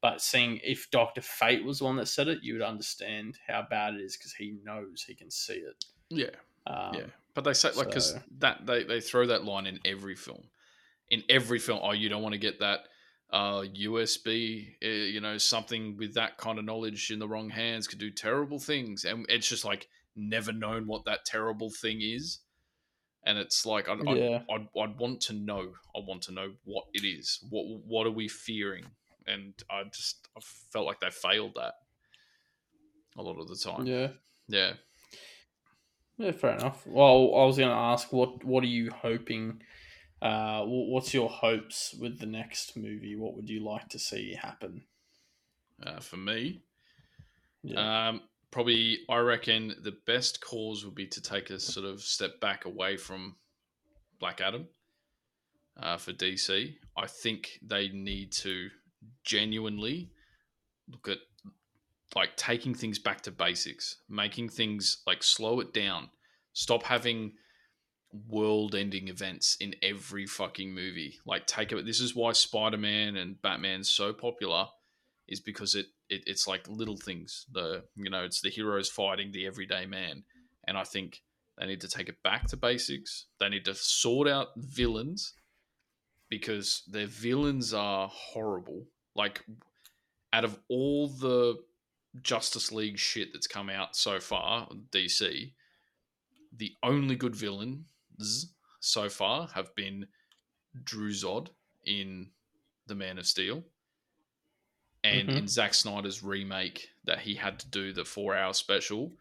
But seeing if Doctor Fate was the one that said it, you would understand how bad it is because he knows he can see it. yeah. Um, yeah, but they say like because so- that they they throw that line in every film, in every film. Oh, you don't want to get that uh, USB, uh, you know, something with that kind of knowledge in the wrong hands could do terrible things, and it's just like never known what that terrible thing is, and it's like I'd, Yeah. I'd, I'd, I'd want to know. I want to know what it is. What what are we fearing? And I just I felt like they failed that a lot of the time. yeah. yeah. Yeah, fair enough. Well, I was going to ask, what what are you hoping? Uh, what's your hopes with the next movie? What would you like to see happen? Uh, for me, Yeah. Um, probably, I reckon the best cause would be to take a sort of step back away from Black Adam uh, for DC. I think they need to genuinely look at like taking things back to basics, making things like slow it down, stop having world-ending events in every fucking movie. Like take it. This is why Spider-Man and Batman's so popular is because it, it it's like little things. The you know it's the heroes fighting the everyday man, and I think they need to take it back to basics. They need to sort out villains because their villains are horrible. Like out of all the Justice League shit that's come out so far, DC, the only good villains so far have been Drew Zod in The Man of Steel and Mhm. in Zack Snyder's remake that he had to do the four hour special,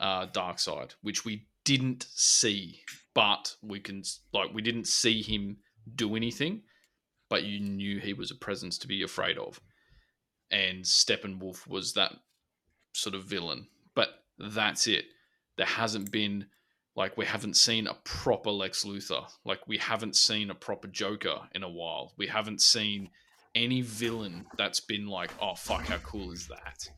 uh, Darkseid, which we didn't see, but we can like we didn't see him do anything, but you knew he was a presence to be afraid of. And Steppenwolf was that sort of villain. But that's it. There hasn't been like we haven't seen a proper Lex Luthor. Like we haven't seen a proper Joker in a while. We haven't seen any villain that's been like, oh fuck, how cool is that?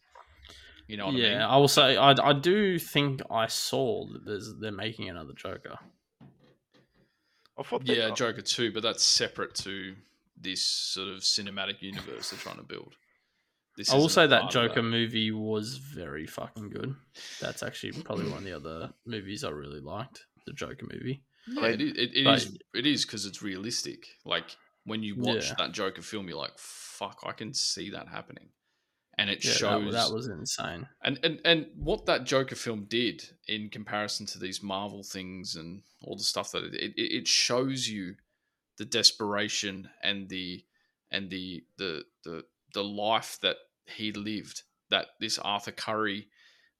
You know what yeah, I mean? Yeah, I will say I, I do think I saw that there's they're making another Joker. I thought Yeah, Joker too, but that's separate to this sort of cinematic universe they're trying to build. This I will isn't say that part of Joker movie was very fucking good. That's actually probably one of the other movies I really liked. The Joker movie. Yeah, it is. It, it But- is. It is because it's realistic. Like when you watch Yeah. that Joker film, you're like, "Fuck, I can see that happening," and it Yeah, that- shows. that, was insane. and, and and what that Joker film did in comparison to these Marvel things and all the stuff that it it, it shows you the desperation and the and the the the the life that he lived that this Arthur Curry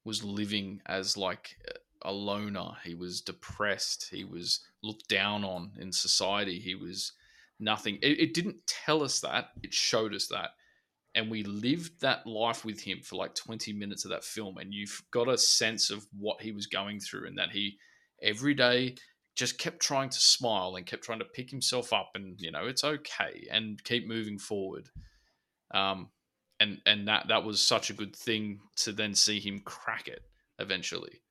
was living as like a loner. He was depressed. He was looked down on in society. He was nothing. It, it didn't tell us that. It showed us that. And we lived that life with him for like 20 minutes of that film and you've got a sense of what he was going through and that he every day just kept trying to smile and kept trying to pick himself up and you know it's okay and keep moving forward um and and that that was such a good thing to then see him crack it eventually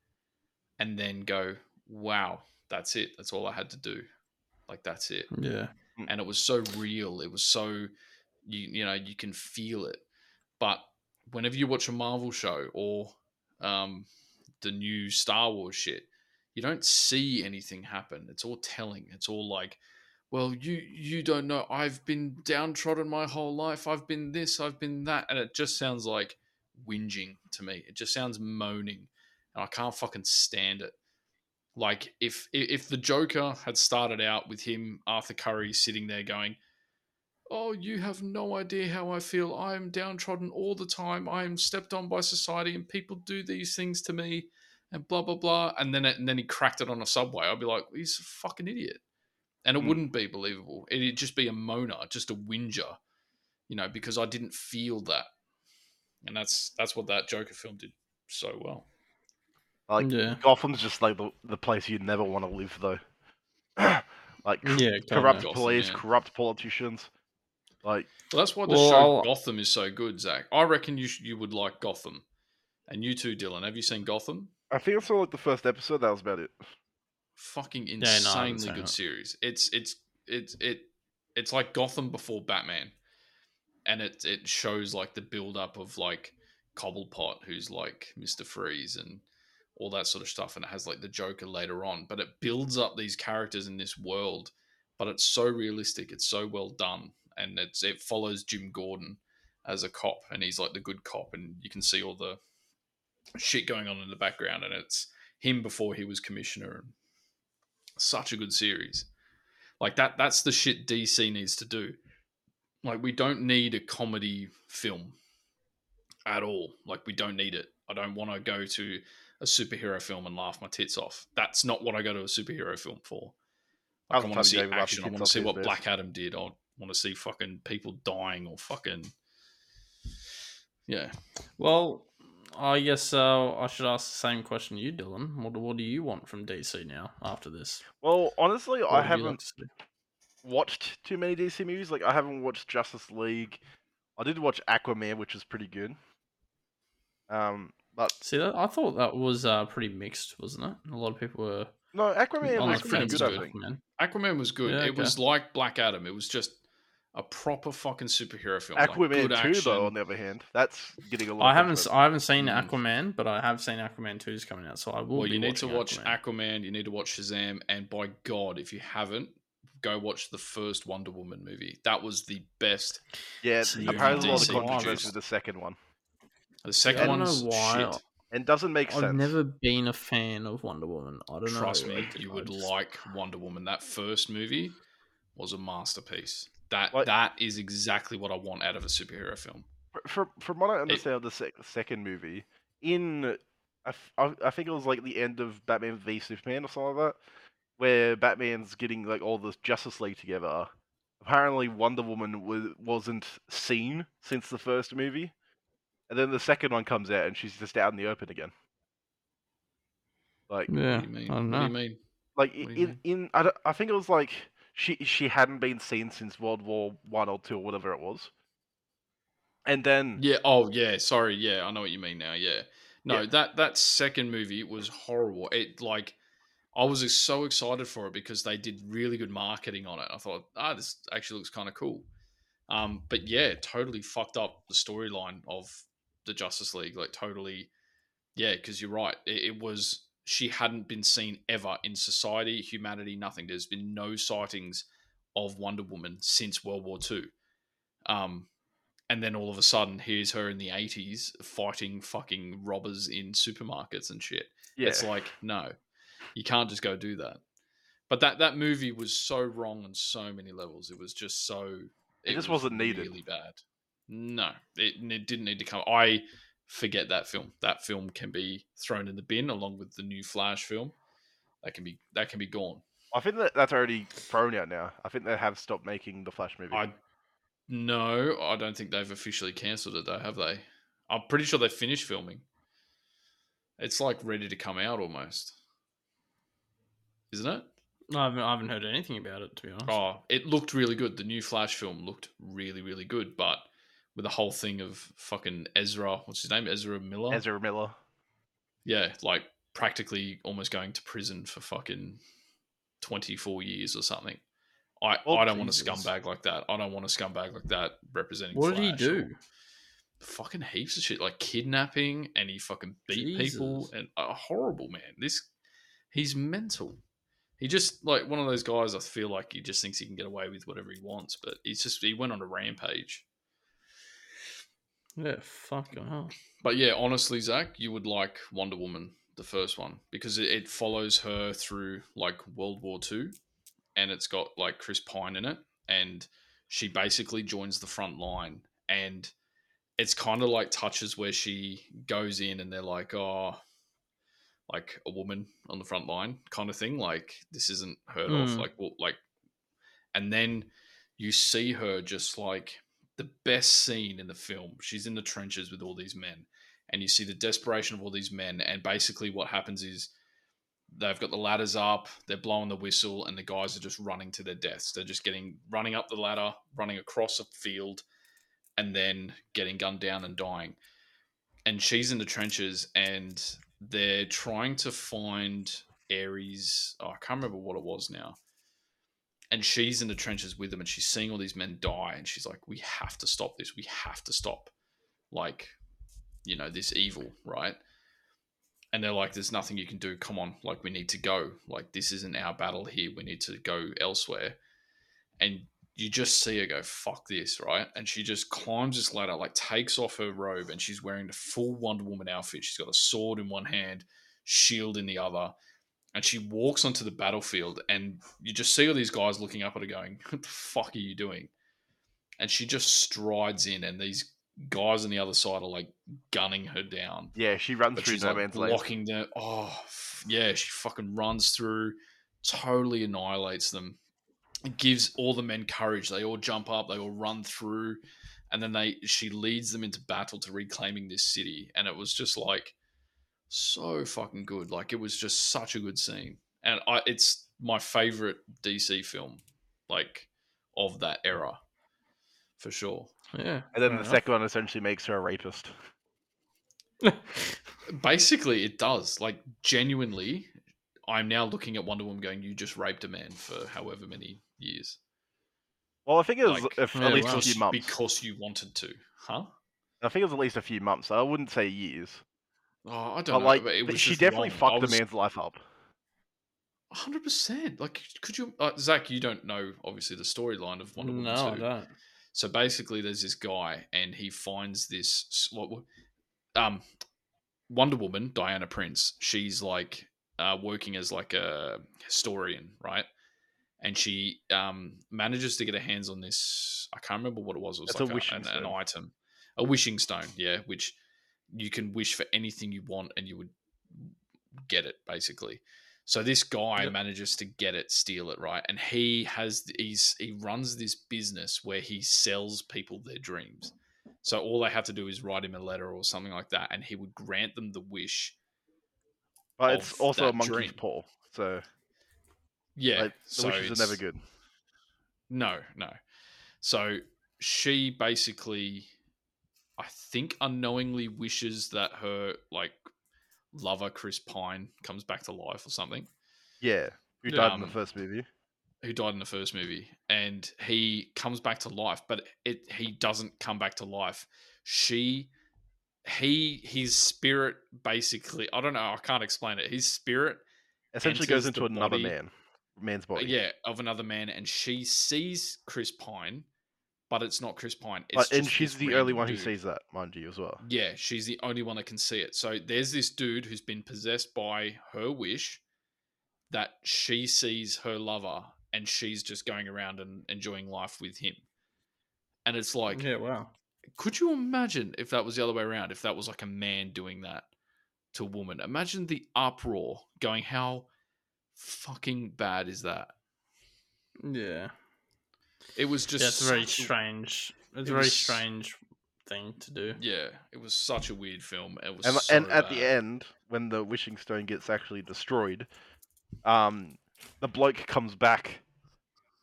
and then go wow that's it that's all i had to do like that's it Yeah. and it was so real. It was so you you know you can feel it. But whenever you watch a Marvel show or um, the new Star Wars shit, you don't see anything happen. It's all telling. It's all like, well, you you don't know. I've been downtrodden my whole life. I've been this. I've been that, and it just sounds like whinging to me. It just sounds moaning, and I can't fucking stand it like if if the Joker had started out with him Arthur Curry sitting there going, "Oh, you have no idea how I feel. I am downtrodden all the time. I am stepped on by society, and people do these things to me, and blah blah blah." And then it, and then he cracked it on a subway. I'd be like, "He's a fucking idiot," and it Hmm. wouldn't be believable. It'd just be a moaner, just a whinger, you know, because I didn't feel that, and that's that's what that Joker film did so well. like yeah. Gotham's just like the, the place you'd never want to live though. like Yeah. corrupt Gotham, police, yeah. corrupt politicians. Like Well, that's why the Well, show I'll- Gotham is so good, Zach. I reckon you sh- you would like Gotham, and you too, Dylan. Have you seen Gotham? I think I saw like the first episode. That was about it. Fucking no, I haven't insanely good it. series. It's it's it's it it's like Gotham before Batman, and it it shows like the build up of like Cobblepot, who's like Mister Freeze and all that sort of stuff, and it has like the Joker later on. But it builds up these characters in this world, but it's so realistic. It's so well done, and it's it follows Jim Gordon as a cop, and he's like the good cop, and you can see all the shit going on in the background, and it's him before he was commissioner. And such a good series. Like that. That's the shit DC needs to do. Like we don't need a comedy film at all. Like we don't need it. I don't want to go to a superhero film and laugh my tits off. That's not what I go to a superhero film for. Like, I Other want to see David laughs action. I want to see what Black. Adam did. I want to see fucking people dying or fucking yeah. Well, I guess uh, I should ask the same question you, Dylan. What, what do you want from DC now after this? Well, honestly, What I would you like haven't to watched too many DC movies. Like I haven't watched Justice League. I did watch Aquaman, which was pretty good. Um, but See that? I thought that was uh, pretty mixed, wasn't it? A lot of people were no, Aquaman on was pretty fence good. I think. Aquaman. Aquaman was good. Yeah, It okay. was like Black Adam. It was just a proper fucking superhero film. Aquaman good two, action. though, on the other hand, that's getting a lot. I of haven't. I haven't seen Mm. Aquaman, but I have seen Aquaman 2's coming out, so I will. Well, be you need to watch Aquaman. You need to watch Shazam, and by God, if you haven't, go watch the first Wonder Woman movie. That was the best. Yeah, apparently a lot of DC controversy produced. the second one, The second I don't know one's why. shit. and doesn't make I've sense. never been a fan of Wonder Woman. I don't know. Trust me, you I would just- like Wonder Woman. That first movie was a masterpiece. That Like- that is exactly what I want out of a superhero film. From from what I understand of the sec- second movie, in I, f- I I think it was like the end of Batman v Superman or something like that, where Batman's getting like all the Justice League together. Apparently, Wonder Woman was, wasn't seen since the first movie, and then the second one comes out and she's just out in the open again. Like, Yeah, What do you mean? I don't What do know. you mean? like What do you in in I, I think it was like she she hadn't been seen since World War One or two or whatever it was, and then Yeah. Oh, yeah. Sorry. Yeah, I know what you mean now. Yeah. No, Yeah. that that second movie was horrible. It like I was so excited for it because they did really good marketing on it. I thought, ah, this actually looks kind of cool. Um, but yeah, totally fucked up the storyline of the Justice League. Like totally, yeah, because you're right. It, it was she hadn't been seen ever in society, humanity, nothing. There's been no sightings of Wonder Woman since World War II. Um, and then all of a sudden, here's her in the 80s fighting fucking robbers in supermarkets and shit. yeah, It's like, no, you can't just go do that. But that that movie was so wrong on so many levels. It was just so. It just was wasn't needed. Really bad. No, it, it didn't need to come. I forget that film. That film can be thrown in the bin along with the new Flash film. That can be that can be gone. I think that that's already thrown out now. I think they have stopped making the Flash movie. I no, I don't think they've officially cancelled it though, have they? I'm pretty sure they finished filming. It's like ready to come out almost, isn't it? I haven't, I haven't heard anything about it to be honest. Oh, it looked really good. The new Flash film looked really, really good, but with the whole thing of fucking Ezra, what's his name? Ezra Miller. Ezra Miller. Yeah, like practically almost going to prison for fucking 24 years or something. I, Oh, I don't want a scumbag like that. I don't want a scumbag like that representing. what did he do? Fucking heaps of shit, like kidnapping, and he fucking beat people, Jesus. and uh, horrible man. This, he's mental. He just like one of those guys. I feel like he just thinks he can get away with whatever he wants, but he's just he went on a rampage. Yeah, fucking hell. But yeah, honestly, Zach, you would like Wonder Woman, the first one, because it, it follows her through like World War Two, and it's got like Chris Pine in it, and she basically joins the front line, and it's kind of like touches where she goes in, and they're like, oh, like a woman on the front line kind of thing, like this isn't heard of, Mm. like well, like, and then you see her just like the best scene in the film. She's in the trenches with all these men, and you see the desperation of all these men. And basically, what happens is they've got the ladders up, they're blowing the whistle, and the guys are just running to their deaths. They're just getting running up the ladder, running across a field, and then getting gunned down and dying. And she's in the trenches, and they're trying to find Ares. Oh, I can't remember what it was now and she's in the trenches with them and she's seeing all these men die and she's like we have to stop this. We have to stop like you know this evil right? And they're like there's nothing you can do. Come on. Like we need to go. Like this isn't our battle here. We need to go elsewhere. And you just see her go fuck this right? And she just climbs this ladder like takes off her robe and she's wearing the full wonder woman outfit. She's got a sword in one hand shield in the other and she walks onto the battlefield and you just see all these guys looking up at her going what the fuck are you doing and she just strides in and these guys on the other side are like gunning her down. Yeah, she runs But through no like man's land. blocking the. Oh, yeah, she fucking runs through, totally annihilates them. It gives all the men courage. They all jump up. They all run through, and then they she leads them into battle to reclaiming this city. And it was just like so fucking good. Like it was just such a good scene, and I it's my favorite DC film, like of that era, for sure. Yeah. And then fair the enough. second one essentially makes her a rapist. Basically, it does. Like genuinely, I'm now looking at Wonder Woman going, "You just raped a man for however many years." Well, I think it was Like, if, yeah, at least wow. a few months. because you wanted to, huh? I think it was at least a few months. I wouldn't say years. Oh, I don't But know. like, but it was she definitely long. fucked I the man's life up. hundred percent. Like, could you, uh, Zach? You don't know obviously the storyline of Wonder Woman No, I don't. So basically, there's this guy, and he finds this what, what- um, Wonder Woman, Diana Prince. She's like uh, working as like a historian, right? And she um, manages to get her hands on this. I can't remember what it was. It was It's like a, wishing an, an stone. item, a wishing stone. Yeah, which you can wish for anything you want, and you would get it basically. So this guy Yep. manages to get it, steal it, right? And he has he's he runs this business where he sells people their dreams. So all they have to do is write him a letter or something like that, and he would grant them the wish. But it's also a monkey's dream. paw, so Yeah, like, the so wishes are never good. No, no. So she basically, I think, unknowingly wishes that her like lover Chris Pine comes back to life or something. Yeah, who died in the Um, first movie? who died in the first movie, and he comes back to life, but it he doesn't come back to life. She, he, his spirit basically, I don't know, I can't explain it. His spirit, Essentially goes into another body- man, man's body. yeah, of another man, and she sees Chris Pine, but it's not Chris Pine. It's But, and she's the only random one who sees that, mind you, as well. Yeah, she's the only one that can see it. So there's this dude who's been possessed by her wish that she sees her lover and she's just going around and enjoying life with him. And it's like, yeah, wow. could you imagine if that was the other way around? If that was like a man doing that to a woman? Imagine the uproar going, how fucking bad is that? Yeah. It was just yeah, it's a very strange. It's it a very was- strange thing to do. Yeah, it was such a weird film. It was And, so and at the end, when the wishing stone gets actually destroyed, um, the bloke comes back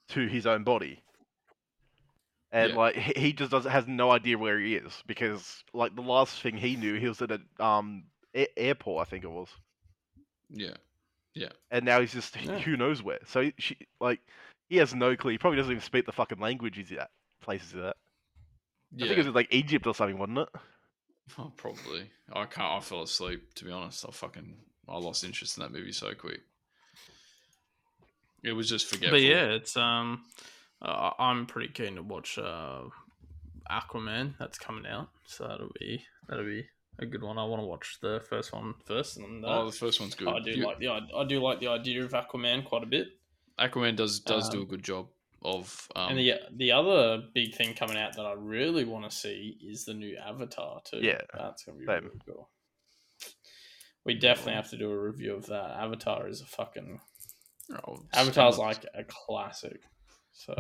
to his own body, and Yeah. like he, he just doesn't has no idea where he is because like the last thing he knew, he was at a um a- airport, I think it was, Yeah. Yeah. And now he's just Yeah. who knows where. So she like he has no clue. He probably doesn't even speak the fucking language he's at. Places he's at. Yeah. I think it was like Egypt or something, wasn't it? Oh, probably. I can't. I fell asleep. To be honest, I fucking I lost interest in that movie so quick. It was just forgetful. But yeah, it's um, uh, I'm pretty keen to watch uh, Aquaman. That's coming out, so that'll be that'll be a good one. I want to watch the first one first, and Oh, uh, the first one's good. I do You- like the i- I do like the idea of Aquaman quite a bit. Aquaman does does do a Um, good job of. Um, and the the other big thing coming out that I really want to see is the new Avatar too. Yeah, that's gonna be same. really cool. We definitely have to do a review of that. Avatar is a fucking oh, Avatar's some- like a classic. So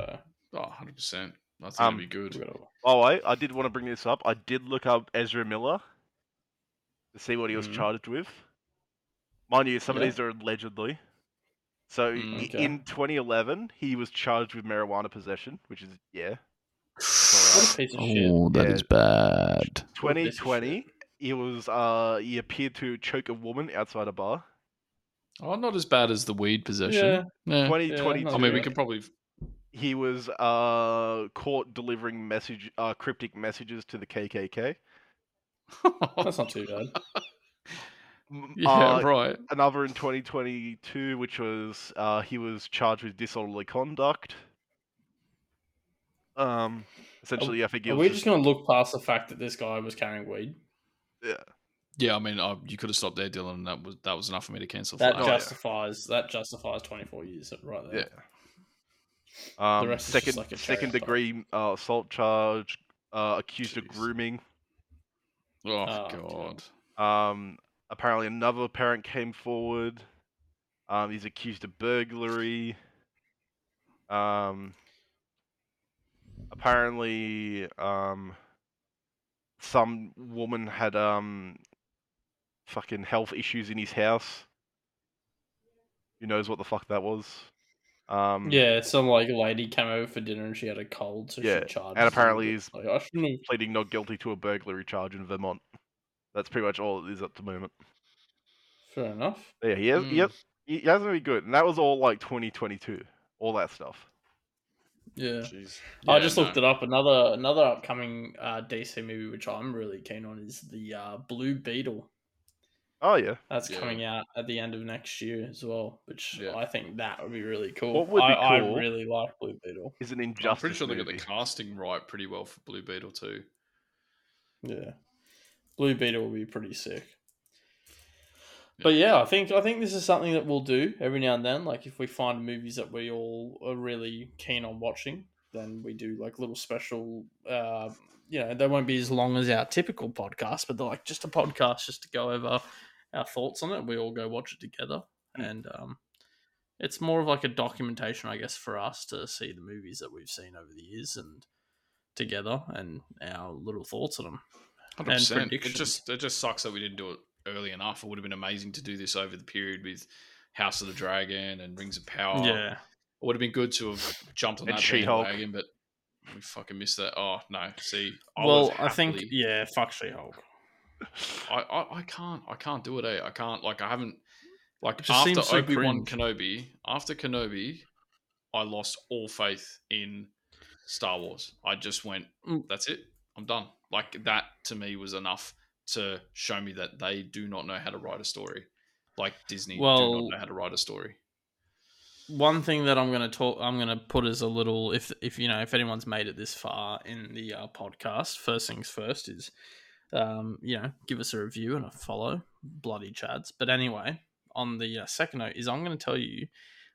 oh, 100 percent. I think Um, be good. gotta, Oh, wait, I did want to bring this up. I did look up Ezra Miller to see what he was Mhm. charged with. Mind you, some Yeah. of these are allegedly. So Mm. Okay. in 2011, he was charged with marijuana possession, which is yeah. what a piece of shit. Oh, that is bad. What a piece of 2020, he was uh he appeared to choke a woman outside a bar. Oh, not as bad as the weed possession. Yeah. Yeah. 2022, not I mean, we bad. could probably. he was uh caught delivering message uh cryptic messages to the KKK. That's not too bad. M- yeah, uh, right. another in 2022, which was uh, he was charged with disorderly conduct. Um, essentially, I think it Are was we just, just gonna look past the fact that this guy was carrying weed? yeah. Yeah, I mean, uh, you could have stopped there, Dylan. And that was that was enough for me to cancel. That Flash. Oh, yeah. justifies that justifies twenty four years right there. Yeah. Um, rest second like second degree uh, assault charge, uh, accused of grooming. Oh, Oh, dear. god. Um, apparently, another parent came forward. Um, he's accused of burglary. Um, apparently, um, some woman had um, fucking health issues in his house. Who knows what the fuck that was? Um, Yeah, some like lady came over for dinner and she had a cold, so Yeah, she charged. and apparently he's- like, pleading not guilty to a burglary charge in Vermont. That's pretty much all it is at the moment. Fair enough. Yeah, he has, he, Mm. has, he hasn't been good, and that was all like 2022, all that stuff. Yeah. Jeez. I just no. looked it up. Another another upcoming uh, DC movie which I'm really keen on is the uh, Blue Beetle. Oh yeah, That's Yeah. coming out at the end of next year as well, which Yeah. I think that would be really cool. What would be I, cool- I really like Blue Beetle. is an I'm injustice pretty sure they got the casting right pretty well for Blue Beetle too. Yeah, Blue Beetle will be pretty sick. But yeah, I think I think this is something that we'll do every now and then. Like if we find movies that we all are really keen on watching, then we do like little special. Uh, you know, they won't be as long as our typical podcast, but they're like just a podcast just to go over our thoughts on it. We all go watch it together, Hmm. and um, it's more of like a documentation, I guess, for us to see the movies that we've seen over the years and together and our little thoughts on them. Hundred And percent. It predictions. just it just sucks that we didn't do it early enough. It would have been amazing to do this over the period with House of the Dragon and Rings of Power. Yeah. It would have been good to have jumped on And that She-Hulk. bandwagon, but we fucking missed that. Oh no! See, I well, would've I think yeah, fuck She Hulk. I, I I can't I can't do it. Eh? I can't like I haven't like It just after so Obi Wan cringe. Kenobi. After Kenobi, I lost all faith in Star Wars. I just went, Mm. that's it. I'm done. Like that to me was enough to show me that they do not know how to write a story. Like Disney do not know how to write a story. One thing that I'm going to talk, I'm going to put as a little, if if you know, if anyone's made it this far in the uh, podcast, first things first is, um, you know, give us a review and a follow, bloody chads. But anyway, on the uh, second note is I'm going to tell you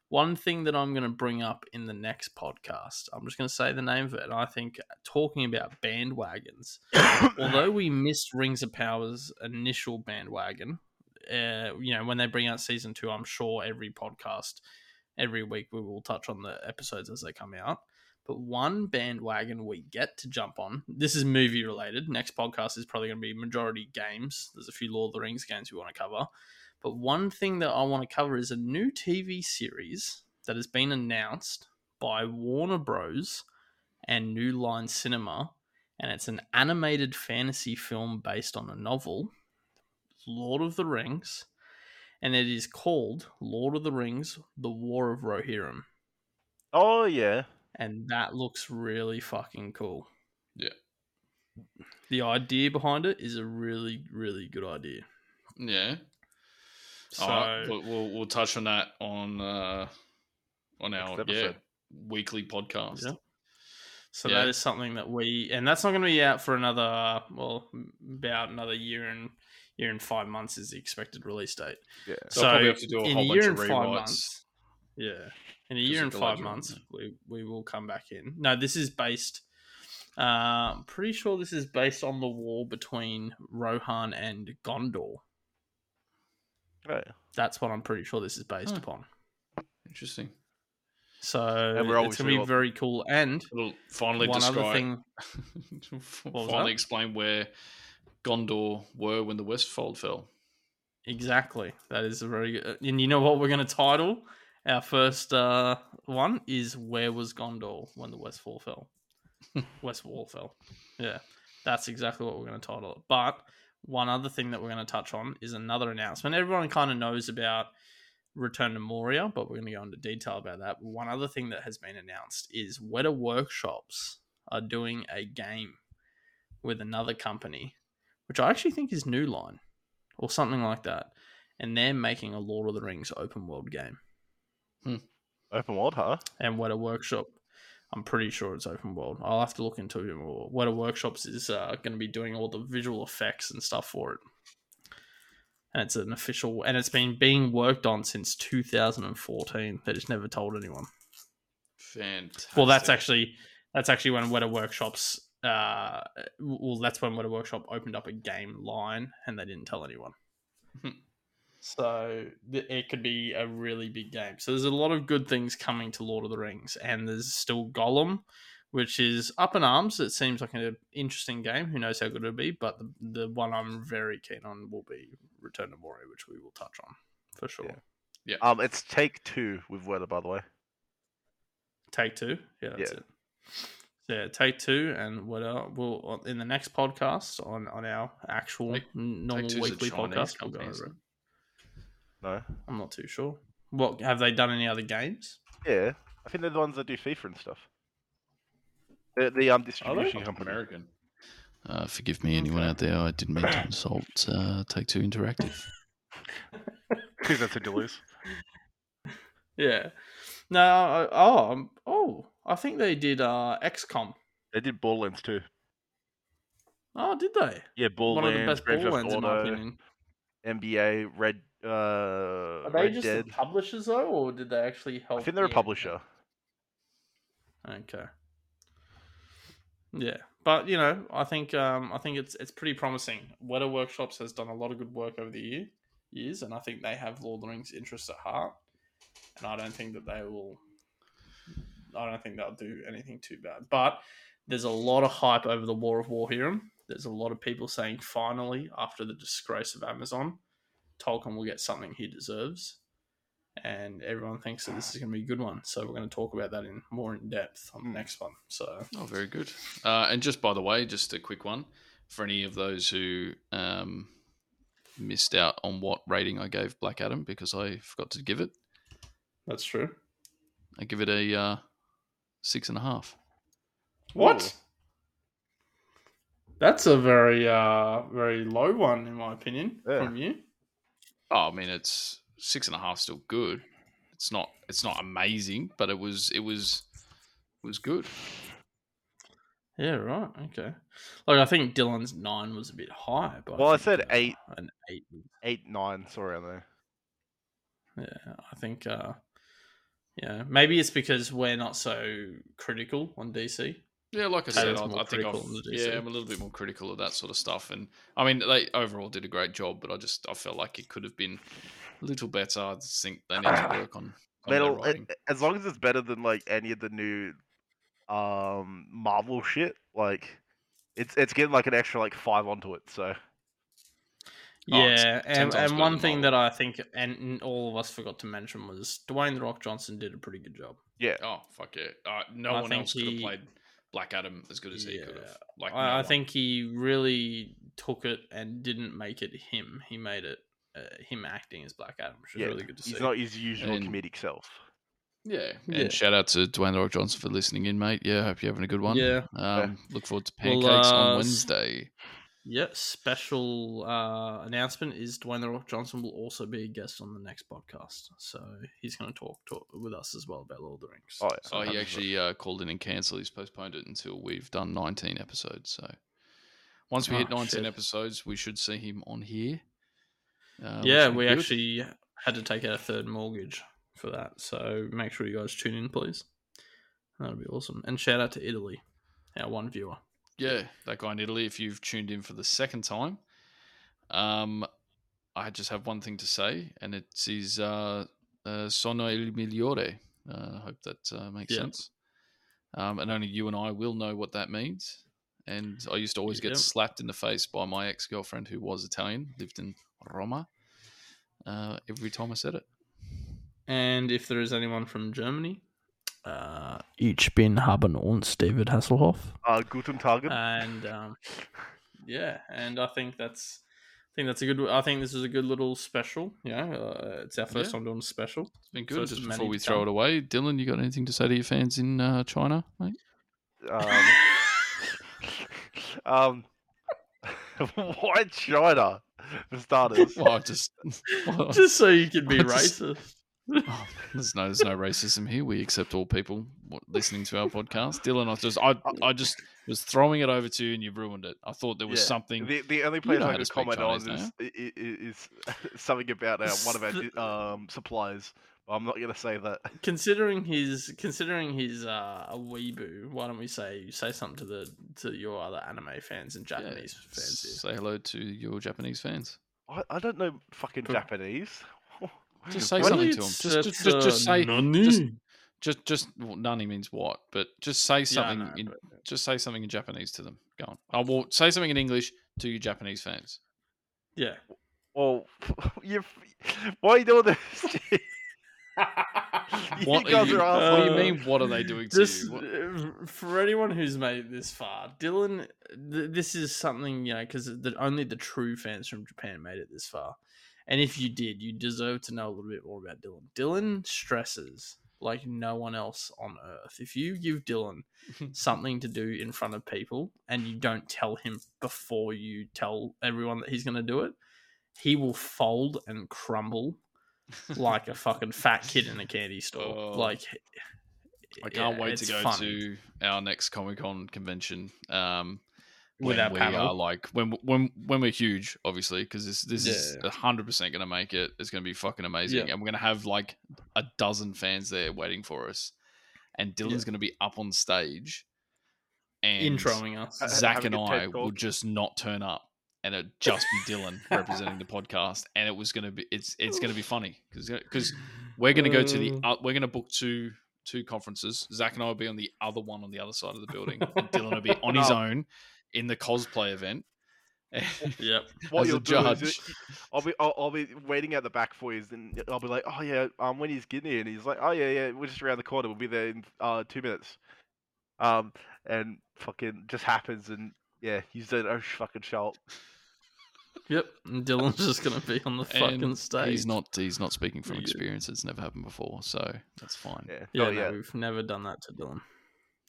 one thing that I'm going to bring up in the next podcast. I'm just going to say the name of it. And I think talking about bandwagons, although we missed Rings of Power's initial bandwagon, uh, you know, when they bring out season two, I'm sure every podcast, every week, we will touch on the episodes as they come out. But one bandwagon we get to jump on, this is movie related. Next podcast is probably going to be majority games. There's a few Lord of the Rings games we want to cover. But one thing that I want to cover is a new TV series that has been announced by Warner Bros. and New Line Cinema, and it's an animated fantasy film based on a novel, Lord of the Rings, and it is called Lord of the Rings: The War of Rohirrim, oh yeah, and that looks really fucking cool. Yeah. The idea behind it is a really, really good idea. Yeah. So right, we'll, we'll we'll touch on that on uh on our yeah weekly podcast. Yeah. So Yeah. that is something that we, and that's not going to be out for another, well, about another year and year and five months is the expected release date. yeah. So I'll probably have to do a in whole a bunch year of and five months, yeah, in a year and five months, we we will come back in. No, this is based. Uh, I'm pretty sure this is based on the war between Rohan and Gondor. Yeah. That's what I'm pretty sure this is based Huh. upon. Interesting. So And we're it's gonna be all- very cool. And It'll finally one other thing, was finally that? explain where Gondor were when the Westfold fell. Exactly. That is a very good. And you know what we're going to title our first uh, one is "Where was Gondor when the Westfall fell?" West Wall fell. Yeah, that's exactly what we're going to title it. But one other thing that we're going to touch on is another announcement. Everyone kind of knows about Return to Moria, but we're going to go into detail about that. One other thing that has been announced is Weta Workshops are doing a game with another company, which I actually think is New Line or something like that. And they're making a Lord of the Rings open world game. Hmm. Open world, huh? And Weta Workshop, I'm pretty sure it's open world. I'll have to look into it more. Weta Workshops is uh, going to be doing all the visual effects and stuff for it. And it's an official, and it's been being worked on since 2014. They just never told anyone. Fantastic. Well, that's actually that's actually when Weta Workshops uh, well, that's when Weta Workshop opened up a game line and they didn't tell anyone. so th- it could be a really big game. So there's a lot of good things coming to Lord of the Rings, and there's still Gollum, which is up in arms. It seems like an interesting game. Who knows how good it'll be? But the, the one I'm very keen on will be Return to Moria, which we will touch on for sure. Yeah. Um, it's Take Two with Weta, by the way. Take Two, yeah, that's Yeah. it. Yeah, take two, and what uh, we'll in the next podcast on on our actual Take- normal Two's a weekly Chinese podcast. We'll go company, over it. No. I'm not too sure. What have they done? Any other games? Yeah, I think they're the ones that do FIFA and stuff. The the um distribution company. American. Uh, forgive me, anyone Okay. out there. I didn't mean to insult uh, Take Two Interactive. Because that's a Duluth. Yeah. No. I- Oh. um, Oh. I think they did uh XCOM. They did Borderlands too. Oh, did they? Yeah, One of the best Grand Theft Borderlands in my opinion. NBA, Red, uh, Are they Red just Dead. the publishers though, or did they actually help? I think they're a the- publisher. Okay. Yeah, but you know, I think um, I think it's it's pretty promising. Weta Workshops has done a lot of good work over the year years, and I think they have Lord of the Rings interests at heart. And I don't think that they will. I don't think they'll do anything too bad. But there's a lot of hype over the War of Rohirrim. There's a lot of people saying finally, after the disgrace of Amazon, Tolkien will get something he deserves and everyone thinks that this is going to be a good one. So we're going to talk about that in more in depth on the Hmm. next one. So Oh, very good. Uh, and just by the way, just a quick one for any of those who um, missed out on what rating I gave Black Adam because I forgot to give it. that's true. I give it a uh, six and a half. What? Ooh. That's a very uh very low one in my opinion Yeah. from you. Oh, I mean, it's six and a half. Still good. It's not. It's not amazing, but it was. It was. It was good. Yeah, right. Okay. Like I think Dylan's nine was a bit high, but Well, I think, said uh, eight. An eight. was- Eight, nine, sorry, on there. Yeah, I think. uh Yeah, maybe it's because we're not so critical on DC. Yeah, like I said, I, I think I've, critical of the DC. yeah, I'm a little bit more critical of that sort of stuff. And I mean, they overall did a great job, but I just I felt like it could have been a little better. I just think they need to work on, on Metal, writing. as long as it's better than like any of the new um Marvel shit, like it's it's getting like an extra like five onto it. So Oh, Yeah, 10 and, and one thing Marvel. that I think, and all of us forgot to mention, was Dwayne the Rock Johnson did a pretty good job. yeah, Oh fuck yeah! Uh, no I one think else could have played Black Adam as good as he could have. Like no I, I think he really took it and didn't make it him. He made it uh, him acting as Black Adam, which is yeah. really good to see. he's not his usual And- comedic self. Yeah, Yeah. and shout out to Dwayne Rock Johnson for listening in, mate. Yeah, hope you're having a good one. Yeah. Um, look forward to Well, pancakes uh, on s- Wednesday. Yeah, special uh, announcement is Dwayne the Rock Johnson will also be a guest on the next podcast, so he's going to talk, talk with us as well about Lord of the Rings. Oh, yeah. So Oh, he actually uh, called in and cancelled. He's postponed it until we've done 19 episodes. So once we hit Oh, 19 shit. episodes, we should see him on here. Uh, yeah, we good. actually had to take out a third mortgage for that, so make sure you guys tune in, please. That'd be awesome. And shout out to Italy, our one viewer. Yeah, that guy in Italy. If you've tuned in for the second time, um, I just have one thing to say, and it's his uh, uh, "Sono il migliore." Uh, I hope that uh, makes Yeah. sense. Um, and only you and I will know what that means. And I used to always get Yep. slapped in the face by my ex girlfriend, who was Italian, lived in Roma. Uh, every time I said it. And if there is anyone from Germany, uh, ich bin haben uns David Hasselhoff. Uh, Guten Tag. and um, yeah, and I think that's I think that's a good. I think this is a good little special. Yeah, uh, it's our first Yeah. time doing a special. It's been good. it's Just before we throw come. it away, Dylan, you got anything to say to your fans in uh, China, mate? um, um, why China for starters? Well, I just, Just so you can be I just- racist. Oh, there's no there's no racism here. We accept all people listening to our podcast. Dylan, I just I I just was throwing it over to you and you ruined it. I thought there was Yeah. something. The, the only place know I to can comment on is, i- i- is something about uh, one of our um, suppliers I'm not gonna say that. considering his considering his uh, a weeboo, why don't we say say something to the to your other anime fans and Yeah, Japanese fans here? Say hello to your Japanese fans. I, I don't know fucking Japanese. Just say something to them. Just, just, just, just uh, say, nani. just, just. Well, nani means what? But just say Yeah, I something. in, but- just say something in Japanese to them. Go on. I will say something in English to your Japanese fans. yeah. Well, you. Why are you doing this? you What, are you, are what do you mean? What are they doing to you? What- uh, for anyone who's made it this far, Dylan, th- this is something you know because the, only the true fans from Japan made it this far, and if you did, you deserve to know a little bit more about Dylan. Dylan stresses like no one else on earth. If you give Dylan something to do in front of people and you don't tell him before you tell everyone that he's going to do it, he will fold and crumble like a fucking fat kid in a candy store. Oh. like I can't yeah, wait to go to our next Comic Con convention. Um, With when we panel. are like when when when we're huge, obviously, because this this is Yeah. hundred percent going to make it. It's going to be fucking amazing, Yeah. and we're going to have like a dozen fans there waiting for us. And Dylan's going to be up on stage, and introing us. Zach and I will just not turn up, and it just be Dylan representing the podcast, and it was going to be it's it's going to be funny because because we're going to go to the Uh. we're going to book two two conferences. Zach and I will be on the other one on the other side of the building, and Dylan will be on his own in the cosplay event. Yep. What as a you'll do is judge. you- I'll be I'll, I'll be waiting at the back for you, and I'll be like, oh yeah, um, when he's getting here, and he's like, oh yeah, yeah, we're just around the corner, we'll be there in uh two minutes, um, and fucking just happens, and yeah, he's doing oh fucking show up. Yep. And Dylan's just gonna be on the fucking And stage. He's not he's not speaking from experience. It's never happened before, so that's fine. Yeah, Yeah, oh, no, yeah. we've never done that to Dylan.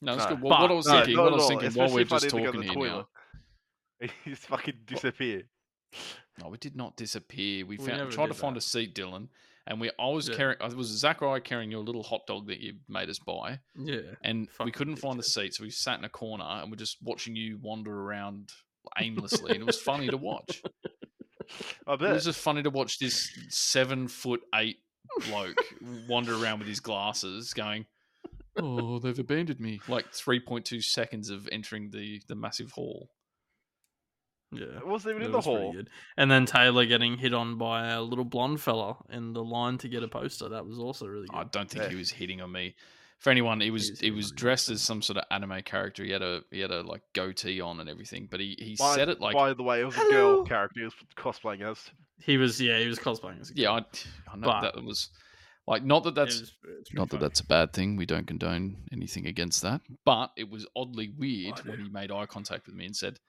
No, it's No. good. What, what I was No, thinking, not what I was all, thinking, while we're just need to go to talking the here now. toilet. He's fucking disappear. No, we did not disappear. We We found tried to did find a seat, Dylan, and we I was Yeah. carrying. It was Zach or I carrying your little hot dog that you made us buy, Yeah. and we couldn't find a dickhead. seat, so we sat in a corner and we're just watching you wander around aimlessly, and it was funny to watch. I bet It was just funny to watch this seven foot eight bloke wander around with his glasses, going, "Oh, they've abandoned me!" Like three point two seconds of entering the the massive hall. Yeah. It wasn't even It in the hall. good. And then Taylor getting hit on by a little blonde fella in the line to get a poster. That was also really I don't think Yeah. he was hitting on me. For anyone, he was was he was dressed as some sort of anime character. He had a he had a like goatee on and everything, but he he By, said it like by the way, it was a girl character he was cosplaying as. He was, yeah, he was cosplaying as a yeah. I, I know But- that was like not that that's was- uh, it pretty not that that's a bad thing. We don't condone anything against that, but it was oddly oh, weird I when he made eye contact with me and said,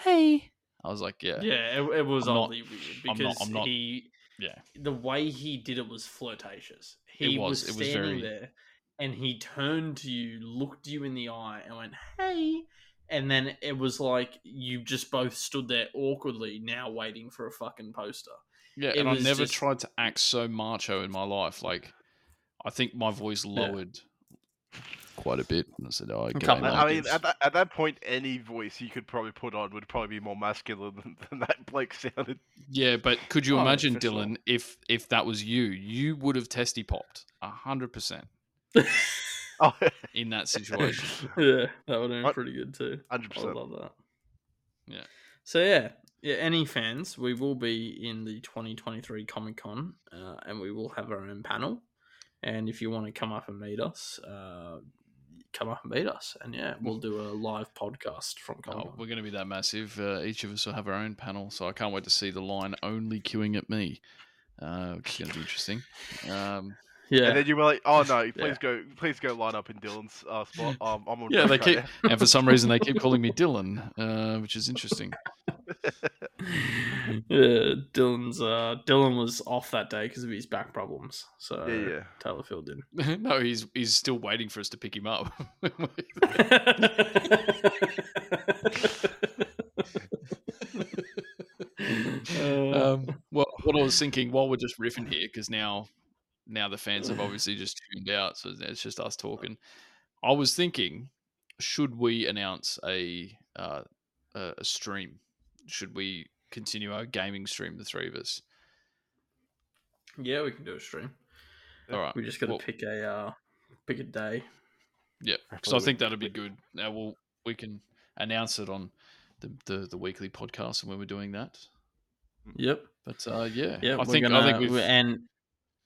"Hey." I was like, "Yeah, Yeah, it, it was I'm not- oddly weird I'm because not- I'm not- he, yeah." the way he did it was flirtatious. He was, was, it was standing very- there, and he turned to you, looked you in the eye, and went, "Hey." And then it was like you just both stood there awkwardly, now waiting for a fucking poster. Yeah, It and I was never just- tried to act so macho in my life. Like, I think my voice lowered quite a bit. And I said, "Oh, couple g'day, I mate." mean, at that, at that point, any voice you could probably put on would probably be more masculine than, than that Blake sounded. yeah, but could you Oh, imagine, for sure. Dylan, if if that was you, you would have testy popped a hundred percent Oh, in that situation. yeah, that would have been What? pretty good too. 100%. I love that. Yeah. So yeah, yeah. Any fans, we will be in the 2023 Comic Con, uh, and we will have our own panel. And if you want to come up and meet us, uh, come up and meet us, and yeah, we'll do a live podcast from Comic Oh, Con. we're going to be that massive. Uh, each of us will have our own panel, so I can't wait to see the line only queuing at me, uh, which is going to be interesting. Um, yeah, And then you were like, "Oh no, Yeah. please go, please go line up in Dylan's uh, spot." Um, I'm on yeah, they keep, and for some reason they keep calling me Dylan, uh, which is interesting. yeah. Dylan's uh, Dylan was off that day because of his back problems. So Yeah, yeah. Taylor filled in. no, he's he's still waiting for us to pick him up. Um, well, what I was thinking while we're just riffing here, because now, now the fans have obviously just tuned out, so it's just us talking. I was thinking, should we announce a uh, a stream? Should we continue our gaming stream, the three of us? Yeah, we can do a stream. All right. We just got to well, pick a uh, pick a day. Yeah. So I think that'd be good. Now we'll we can announce it on the the, the weekly podcast and when we're doing that. Yep. But uh, yeah, Yeah. I think gonna, I think we've and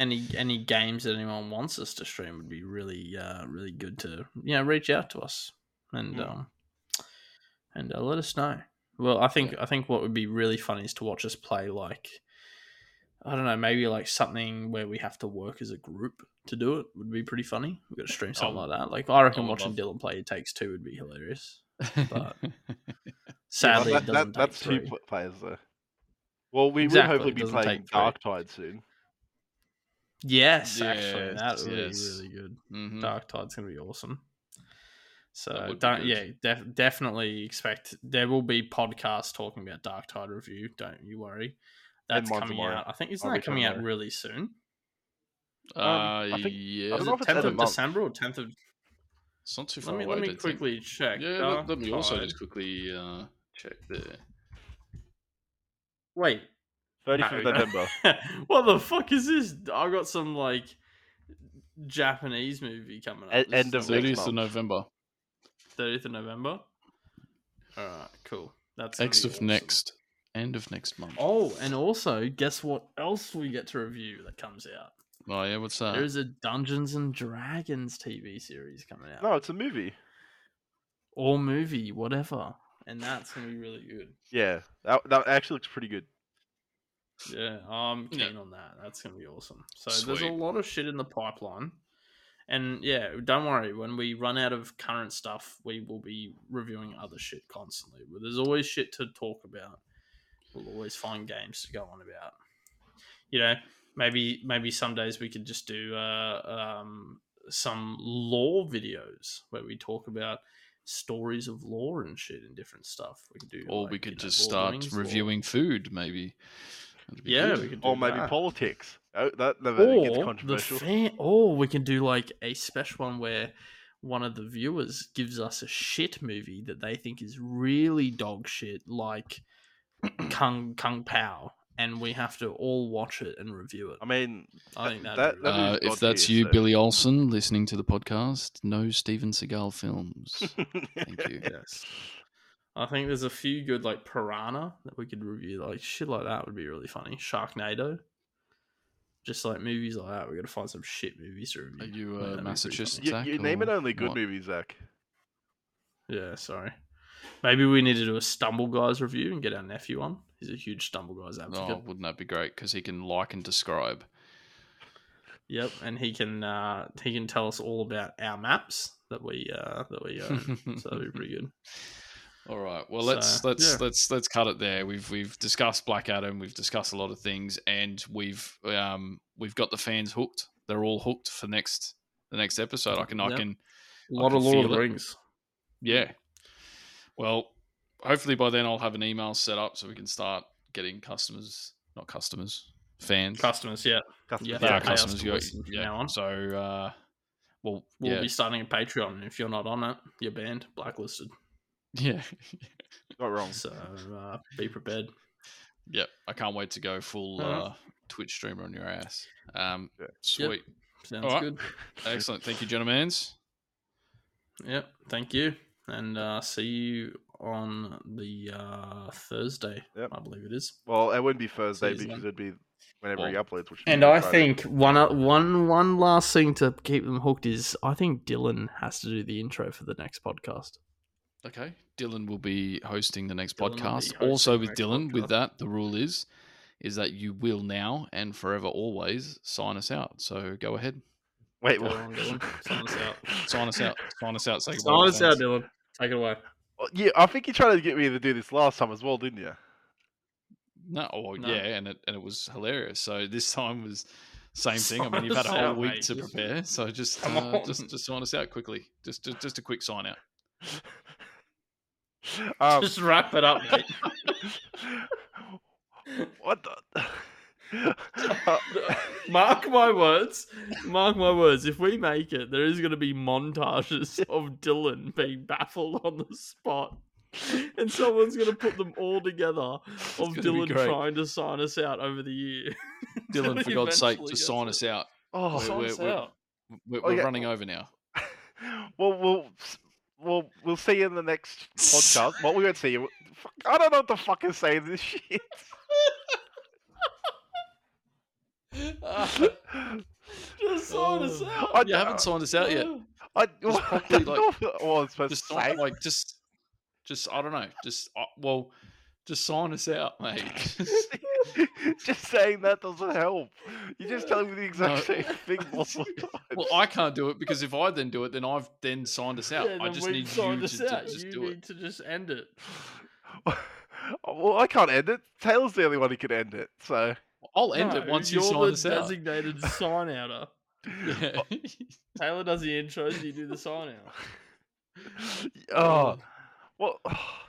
any any games that anyone wants us to stream would be really uh really good to you know reach out to us and Mm. um and uh, let us know. Well, I think I think what would be really fun is to watch us play like I don't know, maybe like something where we have to work as a group to do it would be pretty funny. We've got to stream something Oh, like that. Like I reckon watching Dylan play Takes Two would be hilarious. but Sadly, that, it that- doesn't that's two three. pl- players though. Well, we Exactly, will hopefully be playing. Darktide soon. Yes, actually, that Yes, would be really good. Mhm. Dark Tide's gonna be awesome. So That would be don't yeah, def- definitely expect there will be podcasts talking about Darktide review. Don't you worry. That's coming tomorrow. out. I think isn't I'll that be coming out tomorrow. really soon? Uh, I think- yeah, I don't Is know it if it's tenth of of month. December or tenth of? it's not too far Let me away. let me don't think. quickly check. Yeah, let, Dark let me also just quickly uh, check there. wait. Thirty no, fifth no. November. what the fuck is this? I got some like Japanese movie coming up. This end of the next Thirtieth of. November. 30th of November. All right, cool. That's gonna Next of awesome. next. End of next month. Oh, and also, guess what else we get to review that comes out? Oh yeah, what's that? There's a Dungeons and Dragons TV series coming out, No, it's a movie. or movie, whatever, and that's gonna be really good. Yeah, that that actually looks pretty good. Yeah, I'm Yeah. keen on that. That's gonna be awesome. So there's a lot of shit in the pipeline, and yeah, don't worry. When we run out of current stuff, we will be reviewing other shit constantly. But there's always shit to talk about. We'll always find games to go on about. You know, maybe maybe some days we could just do uh, um, some lore videos where we talk about stories of lore and shit and different stuff. We could do, or like, we could just the start reviewing food, maybe. That'd be Yeah, good. we could do Or maybe that. politics. Oh, that never gets or the controversial. fan, or we can do like a special one where one of the viewers gives us a shit movie that they think is really dog shit, like Kung Kung Pow, and we have to all watch it and review it. I mean, I think that- that'd that Uh, if that's tier, you, so- Billy Olson, listening to the podcast, no Steven Seagal films. Thank you. yes. I think there's a few good like Piranha that we could review. Like shit like that would be really funny. Sharknado. Just like movies like that, we got to find some shit movies to review. Are you uh, that'd be pretty Massachusetts? funny. you, you name it only good what? movies, Zach. Yeah, sorry. Maybe we need to do a Stumble Guys review and get our nephew on. He's a huge Stumble Guys advocate. Oh, wouldn't that be great? Because he can like and describe. Yep, and he can uh, he can tell us all about our maps that we uh, that we own. so that'd be pretty good. All right. Well, let's let's yeah. let's let's cut it there. We've we've discussed Black Adam. We've discussed a lot of things, and we've um we've got the fans hooked. They're all hooked for next the next episode. I can I can A lot can of Lord of the it. Rings. yeah. Well, hopefully by then I'll have an email set up so we can start getting customers, not customers, fans. Customers, yeah. Customers, Yeah, Yeah, are pay us customers. You listen yeah. now on. So, uh, well, We'll yeah, be starting a Patreon. If you're not on it, you're banned, blacklisted. Yeah, Not wrong. So uh, be prepared. Yep. I can't wait to go full Uh-huh. uh, Twitch streamer on your ass. Um, Yeah. sweet. Sounds All right. good. Excellent. Thank you, gentlemen. Yep. Thank you, and uh, see you on the uh, Thursday. Yep. I believe it is. Well, it wouldn't be Thursday Season. because it'd be whenever he uploads. Which And I Friday. think one o- one one last thing to keep them hooked is I think Dylan has to do the intro for the next podcast. Okay. Dylan will be hosting the next Dylan podcast. Also with next Dylan, with that, the rule is is that you will now and forever always sign us out. So go ahead. Wait, what? on, Dylan. Sign us out. Sign us out. Sign us out. Say Sign to us the out. Dylan. Take it away. Well, yeah, I think you tried to get me to do this last time as well, didn't you? No, oh, No. yeah, and it and it was hilarious. So this time was same thing. I mean, you've had a whole out, week mate. to prepare, so just uh, just just sign us out quickly. Just just, just a quick sign out. Um, Just wrap it up, mate. what the? Uh, Mark my words. Mark my words. If we make it, there is going to be montages of Dylan being baffled on the spot. And someone's going to put them all together of Dylan trying to sign us out over the year. Dylan, for God's sake, eventually just sign it. us out. Oh, We're- Sign we're- us we're- out. We're, we're yeah. running over now. well, we'll s- we'll we'll see you in the next podcast. what we won't see you. Fuck, I don't know what the fuck is saying this shit. Just sign us Oh. out. I, you haven't signed us out yet. I, Just I don't know what I was supposed Just to not say. like just, just I don't know. Just uh, well, just sign us out, mate. just saying that doesn't help. You're just telling me the exact No. same thing multiple times. well, I can't do it because if I then do it, then I've then signed us out. Yeah, I just need you to, to just you do need it. to just end it. well, I can't end it. Taylor's the only one who can end it. So I'll end No, it once you sign us out. you're the designated sign outer. Yeah. Taylor does the intros, you do the sign out. oh, well,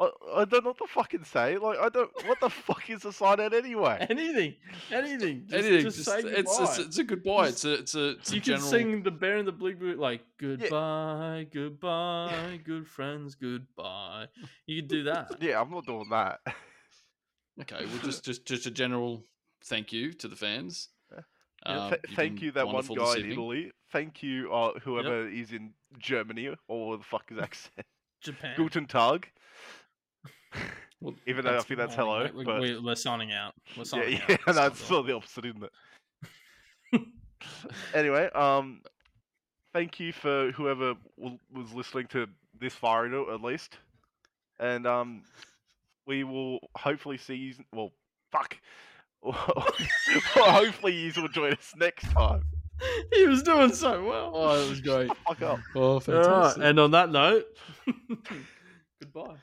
I, I don't know what to fucking say. Like, I don't. What the fuck is a sign out anyway? Anything, anything. Just, Anything, just, just- say it's, goodbye. it's it's a goodbye. Just- It's a it's a, it's a you can sing the Bear and the Big Boot like goodbye, goodbye, good friends, goodbye. You can do that. Yeah, I'm not doing that. Okay, well, just just just a general thank you to the fans. Yeah, th- you've thank you, that one guy in. Italy. Thank you, uh, whoever is in Germany or the fuck is accent. Japan. Guten Tag. Well, Even though I think that's hello, Mate, we- but we- we're signing out. We're yeah, signing yeah, out. no, it's sort of the opposite, isn't it? anyway, um, thank you for whoever w- was listening to this far into it, at least, and um, we will hopefully see you. Well, fuck. well, hopefully you will join us next time. he was doing so well. Oh, it was great. Fuck up. Oh, All right, fantastic. and on that note, goodbye.